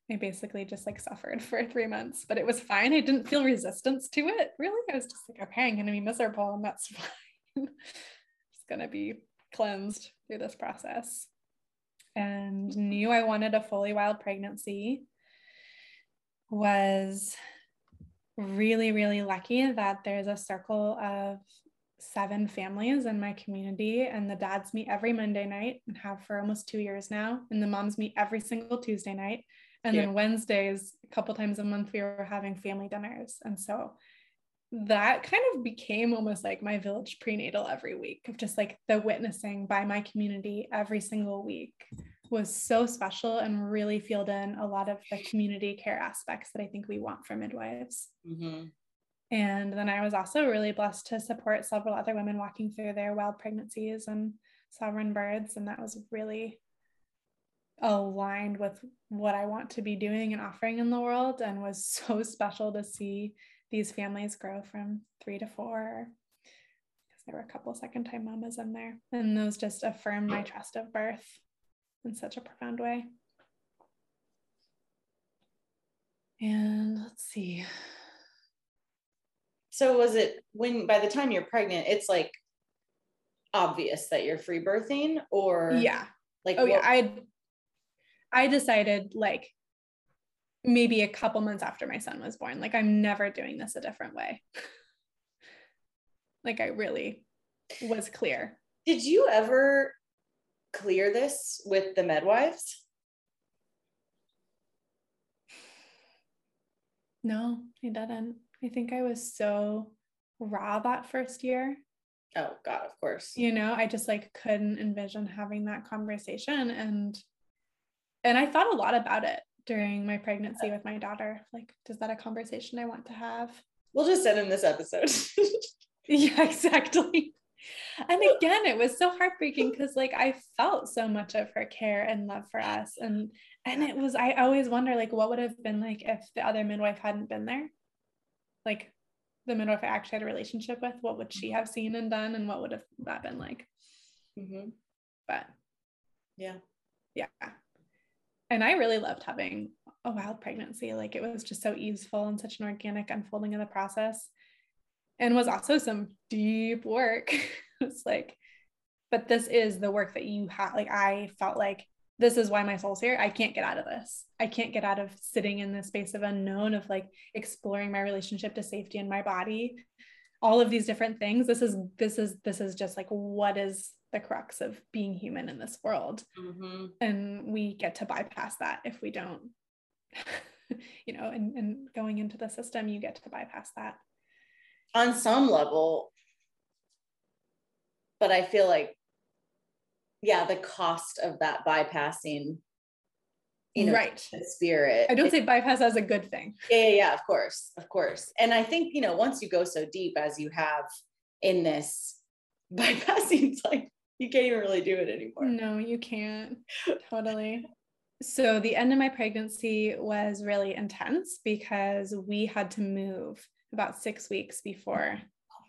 I basically just like suffered for three months, but it was fine. I didn't feel resistance to it. Really, I was just like, okay, I'm gonna be miserable, and that's fine. just gonna be cleansed through this process and knew I wanted a fully wild pregnancy. Was really, really lucky that there's a circle of seven families in my community, and the dads meet every Monday night and have for almost two years now. And the moms meet every single Tuesday night. And yeah. then Wednesdays, a couple times a month, we were having family dinners. And so that kind of became almost like my village prenatal every week of just like the witnessing by my community every single week was so special and really filled in a lot of the community care aspects that I think we want for midwives. Mm-hmm. And then I was also really blessed to support several other women walking through their wild pregnancies and sovereign births. And that was really aligned with what I want to be doing and offering in the world and was so special to see these families grow from three to four. Because there were a couple second time mamas in there. And those just affirmed my trust of birth in such a profound way. And let's see. So was it when by the time you're pregnant it's like obvious that you're free birthing or yeah. like oh what- yeah i I decided like maybe a couple months after my son was born, like I'm never doing this a different way. like I really was clear. Did you ever clear this with the midwives? No, I didn't. I think I was so raw that first year. Oh God, of course. You know, I just like couldn't envision having that conversation. And and I thought a lot about it during my pregnancy with my daughter. Like, is that a conversation I want to have? We'll just send him this episode. yeah, exactly. And again, it was so heartbreaking because like I felt so much of her care and love for us. And and it was, I always wonder like what would have been like if the other midwife hadn't been there? Like the midwife I actually had a relationship with, what would she have seen and done? And what would have that been like? Mm-hmm. But yeah. Yeah and I really loved having a wild pregnancy. Like it was just so easeful and such an organic unfolding of the process. And was also some deep work. it's like, but this is the work that you have. Like I felt like this is why my soul's here. I can't get out of this. I can't get out of sitting in this space of unknown, of like exploring my relationship to safety in my body, all of these different things. This is this is this is just like what is the crux of being human in this world. Mm-hmm. And we get to bypass that if we don't, you know, and, and going into the system, you get to bypass that. On some level, but I feel like, yeah, the cost of that bypassing you know, right the spirit i don't say bypass as a good thing yeah, yeah yeah of course of course and i think you know once you go so deep as you have in this bypassing it's like you can't even really do it anymore. No, you can't. totally. So the end of my pregnancy was really intense because we had to move about six weeks before.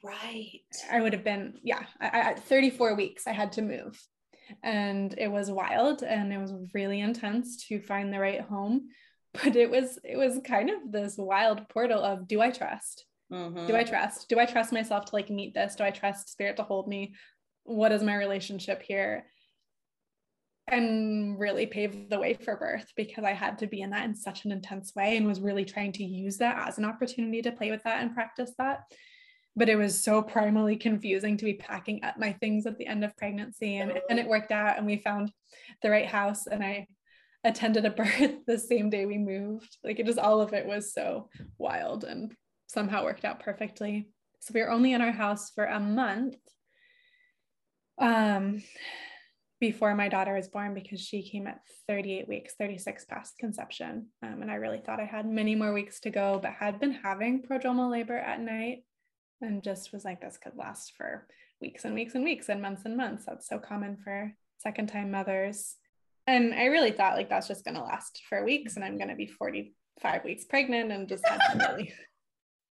Right. I would have been, yeah, at 34 weeks, I had to move. And it was wild and it was really intense to find the right home. But it was, it was kind of this wild portal of do I trust? Mm-hmm. Do I trust? Do I trust myself to like meet this? Do I trust spirit to hold me? What is my relationship here and really paved the way for birth because I had to be in that in such an intense way and was really trying to use that as an opportunity to play with that and practice that. But it was so primally confusing to be packing up my things at the end of pregnancy. And, and it worked out, and we found the right house. And I attended a birth the same day we moved. Like it just all of it was so wild and somehow worked out perfectly. So we were only in our house for a month um, before my daughter was born because she came at 38 weeks, 36 past conception. Um, and I really thought I had many more weeks to go, but had been having prodromal labor at night and just was like, this could last for weeks and weeks and weeks and months and months. That's so common for second time mothers. And I really thought like that's just going to last for weeks and I'm going to be 45 weeks pregnant and just had to really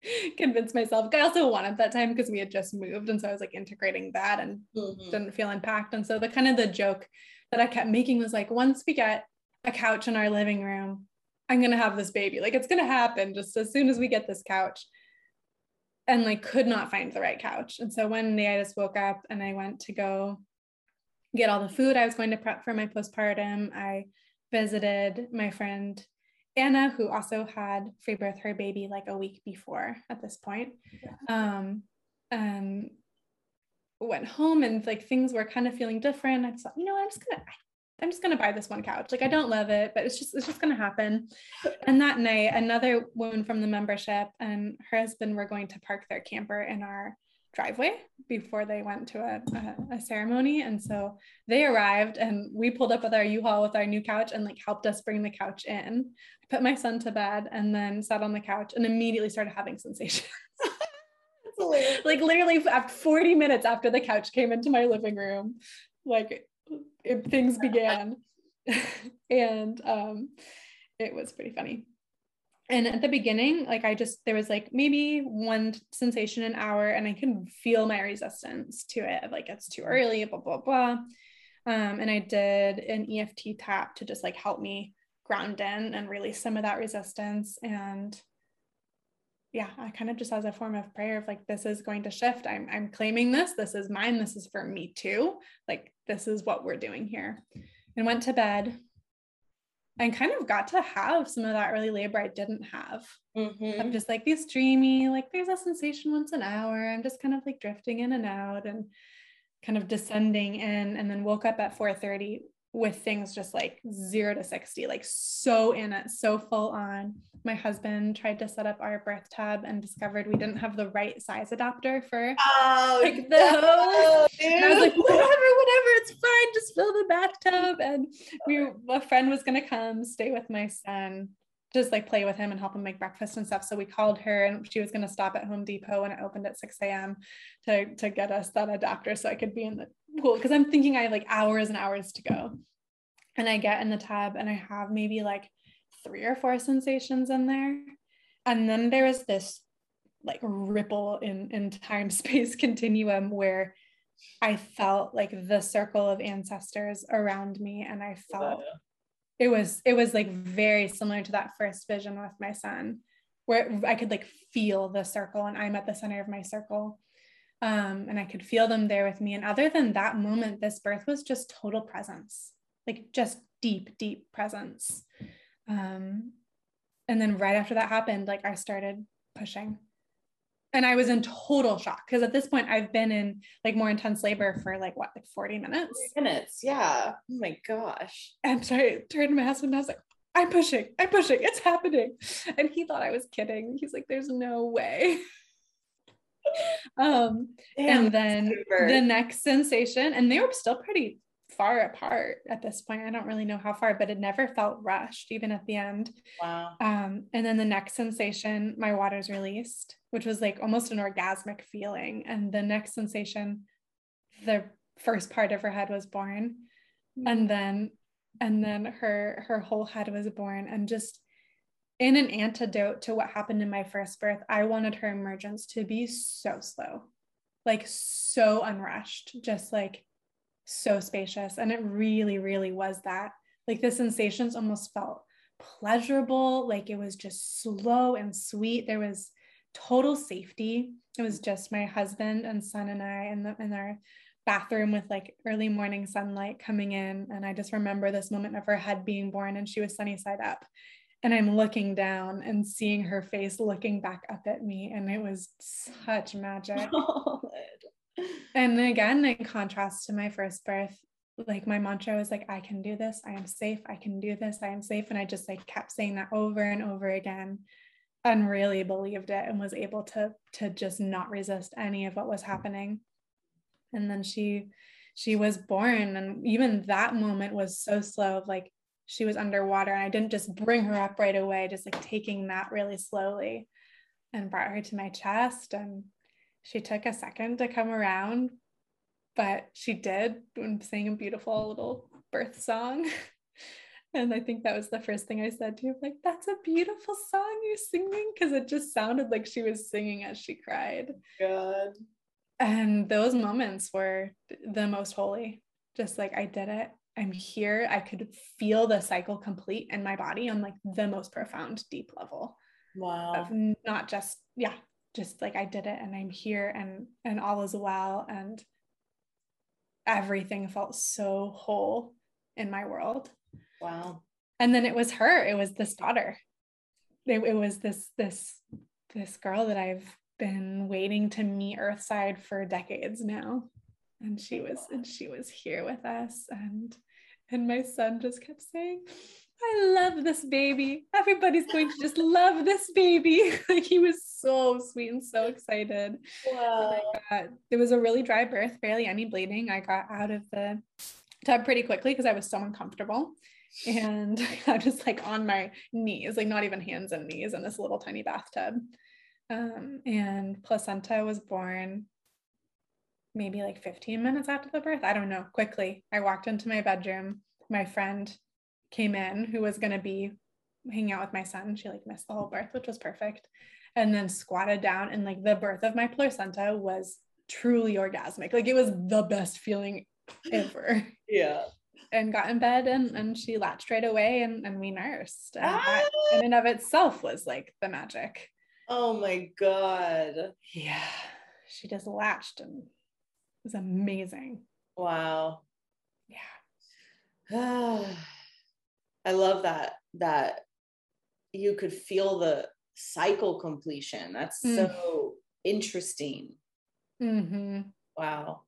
convince myself. I also wanted that time because we had just moved. And so I was like integrating that and mm-hmm. didn't feel unpacked. And so the kind of the joke that I kept making was like, once we get a couch in our living room, I'm going to have this baby. Like it's going to happen just as soon as we get this couch. And like could not find the right couch. And so one day I just woke up and I went to go get all the food I was going to prep for my postpartum. I visited my friend Anna, who also had free birth her baby like a week before at this point, um, um, went home and like things were kind of feeling different. I thought, you know, I'm just gonna, I'm just gonna buy this one couch. Like I don't love it, but it's just, it's just gonna happen. And that night, another woman from the membership and her husband were going to park their camper in our driveway before they went to a, a, a, ceremony. And so they arrived and we pulled up with our U-Haul with our new couch and like helped us bring the couch in. I put my son to bed and then sat on the couch and immediately started having sensations. like literally after 40 minutes after the couch came into my living room, like it, things began. and um, it was pretty funny. And at the beginning, like I just, there was like maybe one sensation an hour, and I can feel my resistance to it. Like it's too early, blah, blah, blah. Um, and I did an EFT tap to just like help me ground in and release some of that resistance. And yeah, I kind of just as a form of prayer of like, this is going to shift. I'm, I'm claiming this. This is mine. This is for me too. Like, this is what we're doing here. And went to bed and kind of got to have some of that early labor I didn't have. Mm-hmm. I'm just like these dreamy, like there's a sensation once an hour. I'm just kind of like drifting in and out and kind of descending in and then woke up at 4:30 with things just like zero to 60, like so in it, so full on. My husband tried to set up our birth tub and discovered we didn't have the right size adapter for oh, like the hose. And I was like, whatever, whatever, it's fine, just fill the bathtub. And we a friend was gonna come stay with my son, just like play with him and help him make breakfast and stuff. So we called her and she was gonna stop at Home Depot when it opened at 6 a.m. to to get us that adapter so I could be in the pool because I'm thinking I have like hours and hours to go. And I get in the tub and I have maybe like three or four sensations in there. And then there was this like ripple in, in time space continuum where I felt like the circle of ancestors around me. And I felt it was, it was like very similar to that first vision with my son, where I could like feel the circle and I'm at the center of my circle um, and I could feel them there with me. And other than that moment, this birth was just total presence, like just deep, deep presence. Um, and then right after that happened, like I started pushing. And I was in total shock because at this point I've been in like more intense labor for like what, like 40 minutes? 40 minutes, yeah. Oh my gosh. And so I turned to my husband and I was like, I'm pushing, I'm pushing, it's happening. And he thought I was kidding. He's like, there's no way. um Damn, and then super. the next sensation and they were still pretty far apart at this point. I don't really know how far but it never felt rushed even at the end. Wow. Um and then the next sensation my water's released which was like almost an orgasmic feeling. And the next sensation the first part of her head was born. Mm-hmm. and then and then her her whole head was born. And just in an antidote to what happened in my first birth, I wanted her emergence to be so slow, like so unrushed, just like so spacious. And it really, really was that. Like the sensations almost felt pleasurable, like it was just slow and sweet. There was total safety. It was just my husband and son and I in the in our bathroom with like early morning sunlight coming in. And I just remember this moment of her head being born and she was sunny side up and I'm looking down and seeing her face looking back up at me. And it was such magic. and again, in contrast to my first birth, like my mantra was like, I can do this. I am safe. I can do this. I am safe. And I just like kept saying that over and over again and really believed it and was able to to just not resist any of what was happening. And then she she was born and even that moment was so slow of like she was underwater and I didn't just bring her up right away, just like taking that really slowly and brought her to my chest. And she took a second to come around, but she did and sang a beautiful little birth song. and I think that was the first thing I said to her, like, that's a beautiful song you're singing. Cause it just sounded like she was singing as she cried. God. And those moments were the most holy. Just like I did it I'm here. I could feel the cycle complete in my body on like the most profound, deep level. Wow. Of not just, yeah, just like I did it and I'm here and and all is well. And everything felt so whole in my world. Wow. And then it was her, it was this daughter. It, it was this, this, this girl that I've been waiting to meet Earthside for decades now and she was and she was here with us and and my son just kept saying, I love this baby. Everybody's going to just love this baby. like he was so sweet and so excited. Wow. It was a really dry birth, barely any bleeding. I got out of the tub pretty quickly because I was so uncomfortable. And I was like on my knees, like not even hands and knees in this little tiny bathtub. Um, and placenta was born maybe like 15 minutes after the birth. I don't know. Quickly, I walked into my bedroom. My friend came in who was going to be hanging out with my son. She like missed the whole birth, which was perfect. And then squatted down and like the birth of my placenta was truly orgasmic. Like it was the best feeling ever. Yeah. And got in bed and, and she latched right away and, and we nursed. And Ah! that in and of itself was like the magic. Oh my God. Yeah. She just latched and was amazing. Wow. Yeah. I love that that you could feel the cycle completion. That's Mm. so interesting. Mm-hmm. Wow.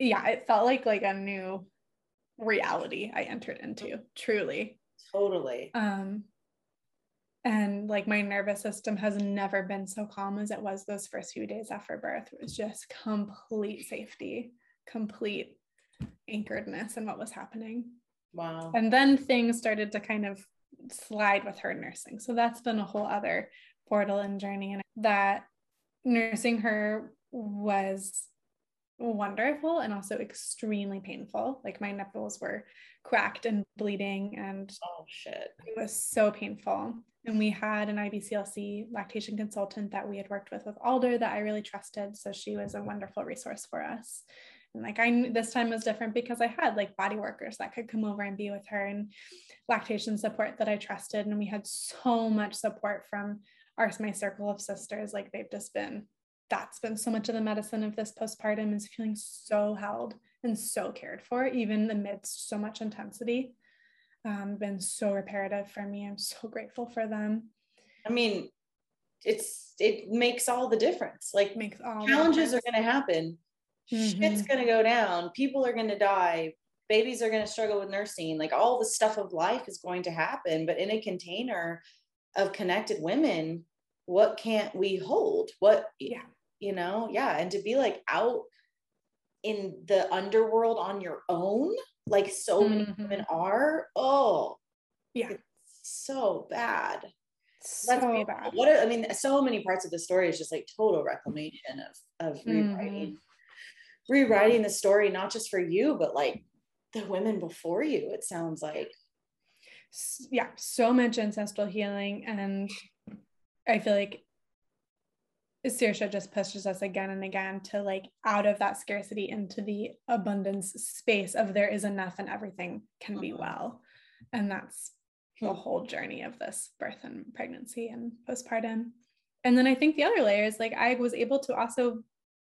Yeah. It felt like like a new reality I entered into, truly. Totally. Um, and like my nervous system has never been so calm as it was those first few days after birth. It was just complete safety, complete anchoredness in what was happening. Wow. And then things started to kind of slide with her nursing. So that's been a whole other portal and journey. And that nursing her was wonderful and also extremely painful. Like my nipples were cracked and bleeding and Oh shit. it was so painful. And we had an IBCLC lactation consultant that we had worked with with Alder that I really trusted. So she was a wonderful resource for us. And like I knew this time was different because I had like body workers that could come over and be with her and lactation support that I trusted. And we had so much support from our my circle of sisters. Like they've just been that's been so much of the medicine of this postpartum is feeling so held and so cared for, even amidst so much intensity um, been so reparative for me. I'm so grateful for them. I mean, it's it makes all the difference. Like Makes all challenges are gonna happen. Shit's Mhm. gonna go down. People are gonna die. Babies are gonna struggle with nursing. Like all the stuff of life is going to happen. But in a container of connected women, what can't we hold? What Yeah. You know, yeah. And to be like out in the underworld on your own, like so many Mhm. women are, oh, Yeah. it's so bad. So That's beautiful. bad. What a- I mean, so many parts of the story is just like total reclamation of of rewriting, rewriting the story, not just for you, but like the women before you. It sounds like Yeah. So much ancestral healing. And I feel like Saoirse just pushes us again and again to like out of that scarcity into the abundance space of there is enough and everything can be Mhm. well. And that's the whole journey of this birth and pregnancy and postpartum. And then I think the other layer is like I was able to also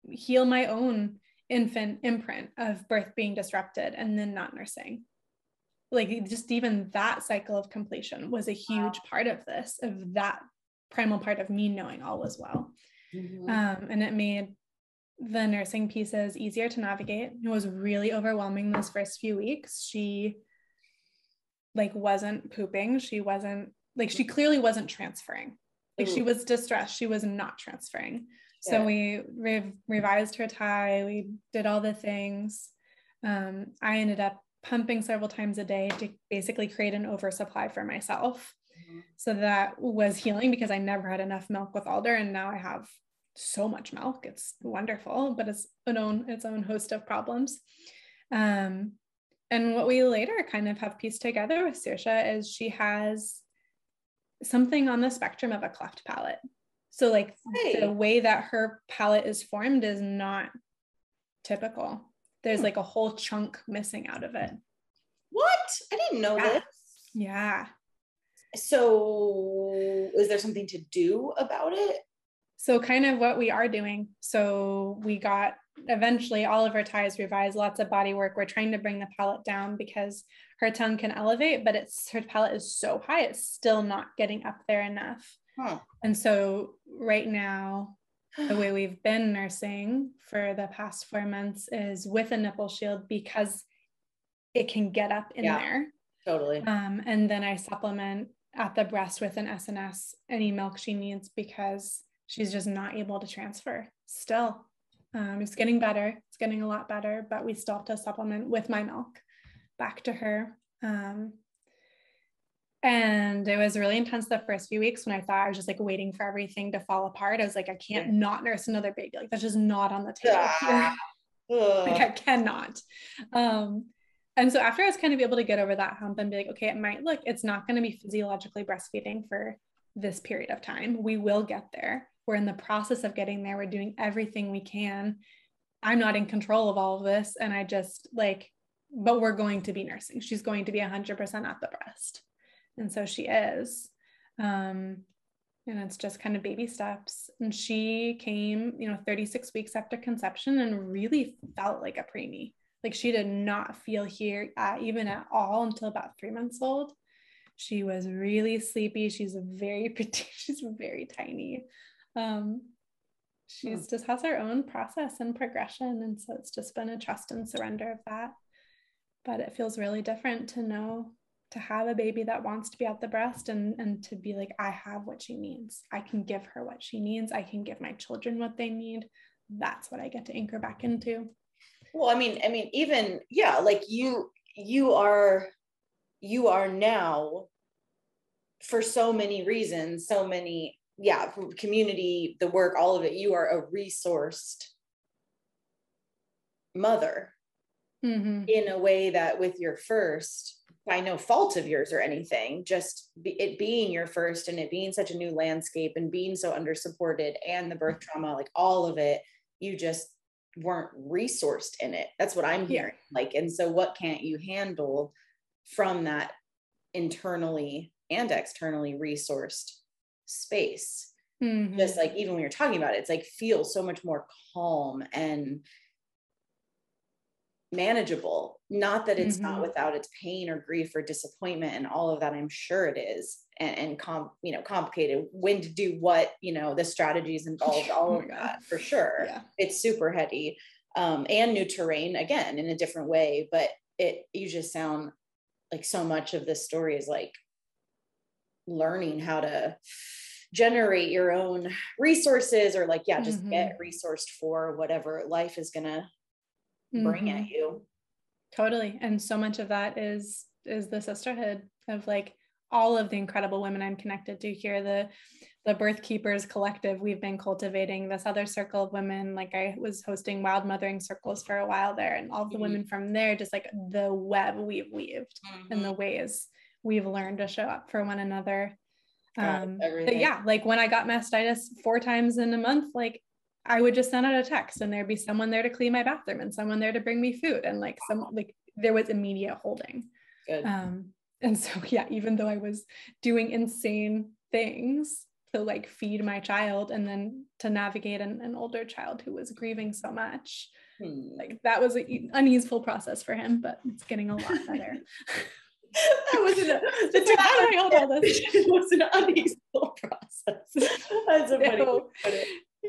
heal my own infant imprint of birth being disrupted and then not nursing. Like just even that cycle of completion was a huge part of this, of that primal part of me knowing all was well. Mhm. Um, and it made the nursing pieces easier to navigate. It was really overwhelming those first few weeks. She like wasn't pooping. She wasn't like she clearly wasn't transferring. Like she was distressed. She was not transferring. So Yeah. we re- revised her tie. We did all the things. Um, I ended up pumping several times a day to basically create an oversupply for myself. So that was healing because I never had enough milk with Alder, and now I have so much milk. It's wonderful, but it's an own its own host of problems. Um, and what we later kind of have pieced together with Saoirse is she has something on the spectrum of a cleft palate. So like Hey. the way that her palate is formed is not typical. There's Hmm. like a whole chunk missing out of it. What? I didn't know Yeah. this. Yeah. So, is there something to do about it? So, kind of what we are doing. So, we got eventually all of her ties revised, lots of body work. We're trying to bring the palate down because her tongue can elevate, but it's her palate is so high, it's still not getting up there enough. Huh. And so, right now, the way we've been nursing for the past four months is with a nipple shield because it can get up in Yeah. there. Totally. Um, and then I supplement at the breast with an SNS any milk she needs because she's just not able to transfer still. Um, it's getting better. It's getting a lot better, but we still have to supplement with my milk back to her. Um, And it was really intense the first few weeks when I thought I was just like waiting for everything to fall apart. I was like, I can't not nurse another baby. Like that's just not on the table here. like I cannot. Um, and so after I was kind of able to get over that hump and be like, okay, it might look, it's not going to be physiologically breastfeeding for this period of time. We will get there. We're in the process of getting there. We're doing everything we can. I'm not in control of all of this. And I just like, but we're going to be nursing. She's going to be 100% at the breast. And so she is. Um, and it's just kind of baby steps. And she came, you know, 36 weeks after conception and really felt like a preemie. Like she did not feel here uh, even at all until about three months old. She was really sleepy. She's a very pretty, she's very tiny. Um, she's hmm. just has her own process and progression. And so it's just been a trust and surrender of that. But it feels really different to know to have a baby that wants to be at the breast and and to be like i have what she needs i can give her what she needs i can give my children what they need that's what i get to anchor back into well i mean i mean even yeah like you you are you are now for so many reasons so many yeah community the work all of it you are a resourced mother mm-hmm. in a way that with your first by no fault of yours or anything, just be, it being your first and it being such a new landscape and being so under supported and the birth trauma, like all of it, you just weren't resourced in it. That's what I'm hearing. Like, and so what can't you handle from that internally and externally resourced space? Mm-hmm. Just like even when you're talking about it, it's like feel so much more calm and manageable not that it's mm-hmm. not without its pain or grief or disappointment and all of that i'm sure it is and, and com, you know complicated when to do what you know the strategies involved all oh of that for sure yeah. it's super heady um, and new terrain again in a different way but it you just sound like so much of this story is like learning how to generate your own resources or like yeah just mm-hmm. get resourced for whatever life is gonna bring mm-hmm. at you totally and so much of that is is the sisterhood of like all of the incredible women i'm connected to here the the birth keepers collective we've been cultivating this other circle of women like i was hosting wild mothering circles for a while there and all the mm-hmm. women from there just like the web we've weaved mm-hmm. and the ways we've learned to show up for one another um but yeah like when i got mastitis four times in a month like I would just send out a text and there'd be someone there to clean my bathroom and someone there to bring me food and like some like there was immediate holding. Good. Um, and so yeah, even though I was doing insane things to like feed my child and then to navigate an, an older child who was grieving so much, hmm. like that was an uneaseful process for him, but it's getting a lot better. that wasn't a, the time all this. It was an uneaseful process. That's a funny no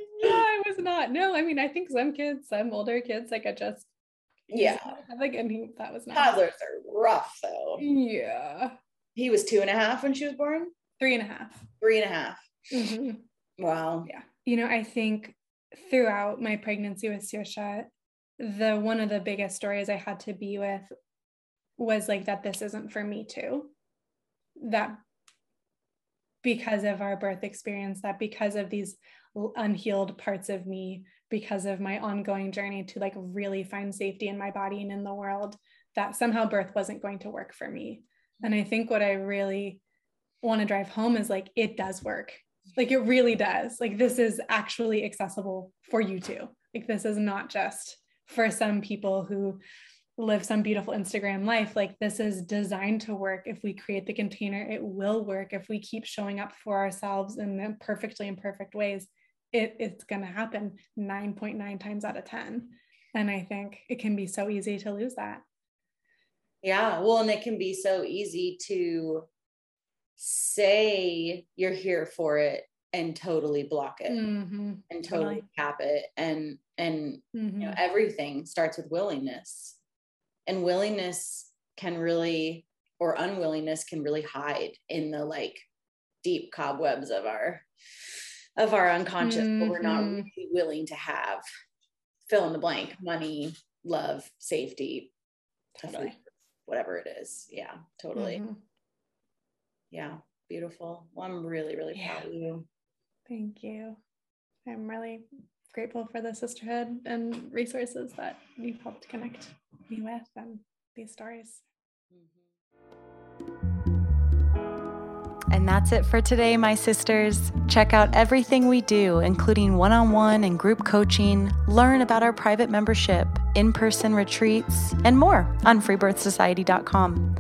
yeah, I was not. No, I mean, I think some kids, some older kids, like I just yeah, like I mean, that was not toddlers are rough though. Yeah, he was two and a half when she was born. Three and a half. Three and a half. Mm-hmm. Wow. Yeah, you know, I think throughout my pregnancy with Saoirse, the one of the biggest stories I had to be with was like that this isn't for me too. That because of our birth experience, that because of these unhealed parts of me because of my ongoing journey to like really find safety in my body and in the world that somehow birth wasn't going to work for me and i think what i really want to drive home is like it does work like it really does like this is actually accessible for you too like this is not just for some people who live some beautiful Instagram life. Like this is designed to work. If we create the container, it will work. If we keep showing up for ourselves in the perfectly imperfect ways, it, it's going to happen 9.9 times out of 10 and i think it can be so easy to lose that yeah well and it can be so easy to say you're here for it and totally block it mm-hmm. and totally, totally cap it and and mm-hmm. you know mm-hmm. everything starts with willingness and willingness can really or unwillingness can really hide in the like deep cobwebs of our of our unconscious, mm-hmm. but we're not mm-hmm. really willing to have fill in the blank money, love, safety, totally. whatever it is. Yeah, totally. Mm-hmm. yeah, beautiful. Well, I'm really, really yeah. proud of you. Thank you. I'm really grateful for the sisterhood and resources that you've helped connect me with and these stories. And that's it for today, my sisters. Check out everything we do, including one on one and group coaching, learn about our private membership, in person retreats, and more on freebirthsociety.com.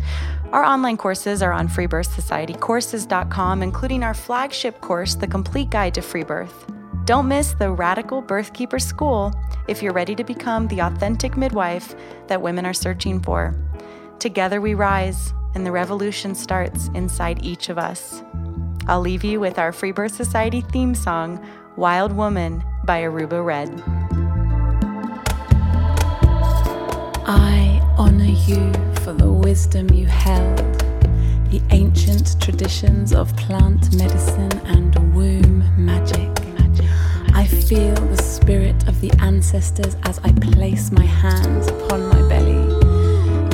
Our online courses are on freebirthsocietycourses.com, including our flagship course, The Complete Guide to Free Birth. Don't miss the Radical Birthkeeper School if you're ready to become the authentic midwife that women are searching for. Together we rise, and the revolution starts inside each of us. I'll leave you with our Free Birth Society theme song, Wild Woman by Aruba Red. I honor you for the wisdom you held, the ancient traditions of plant medicine and womb magic. I feel the spirit of the ancestors as I place my hands upon my.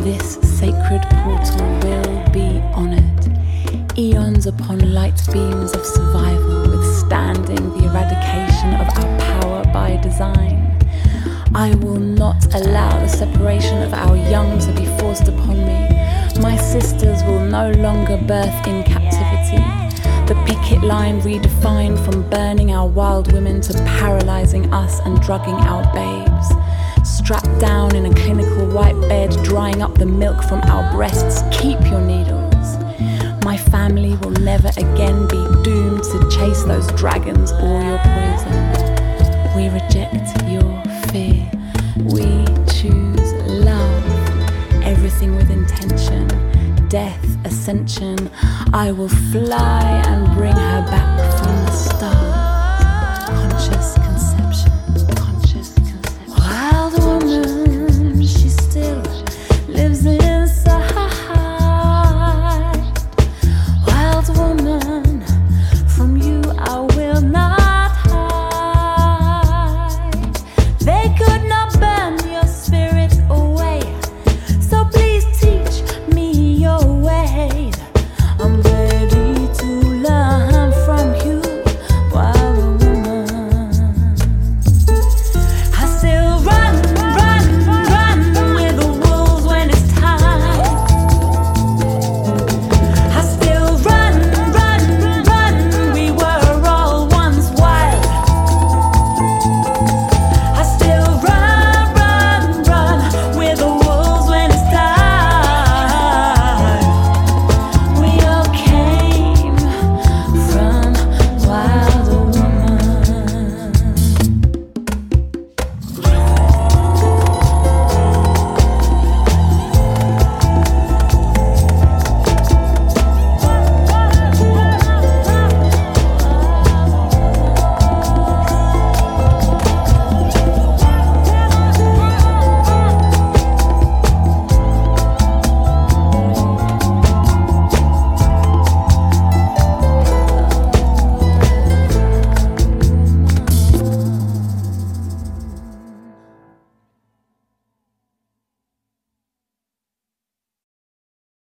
This sacred portal will be honored. Eons upon light beams of survival, withstanding the eradication of our power by design. I will not allow the separation of our young to be forced upon me. My sisters will no longer birth in captivity. The picket line redefined from burning our wild women to paralyzing us and drugging our babes. Strapped down in a clinical white bed, drying up the milk from our breasts. Keep your needles. My family will never again be doomed to chase those dragons or your poison. We reject your fear. We choose love, everything with intention, death, ascension. I will fly and bring her back from the stars, conscious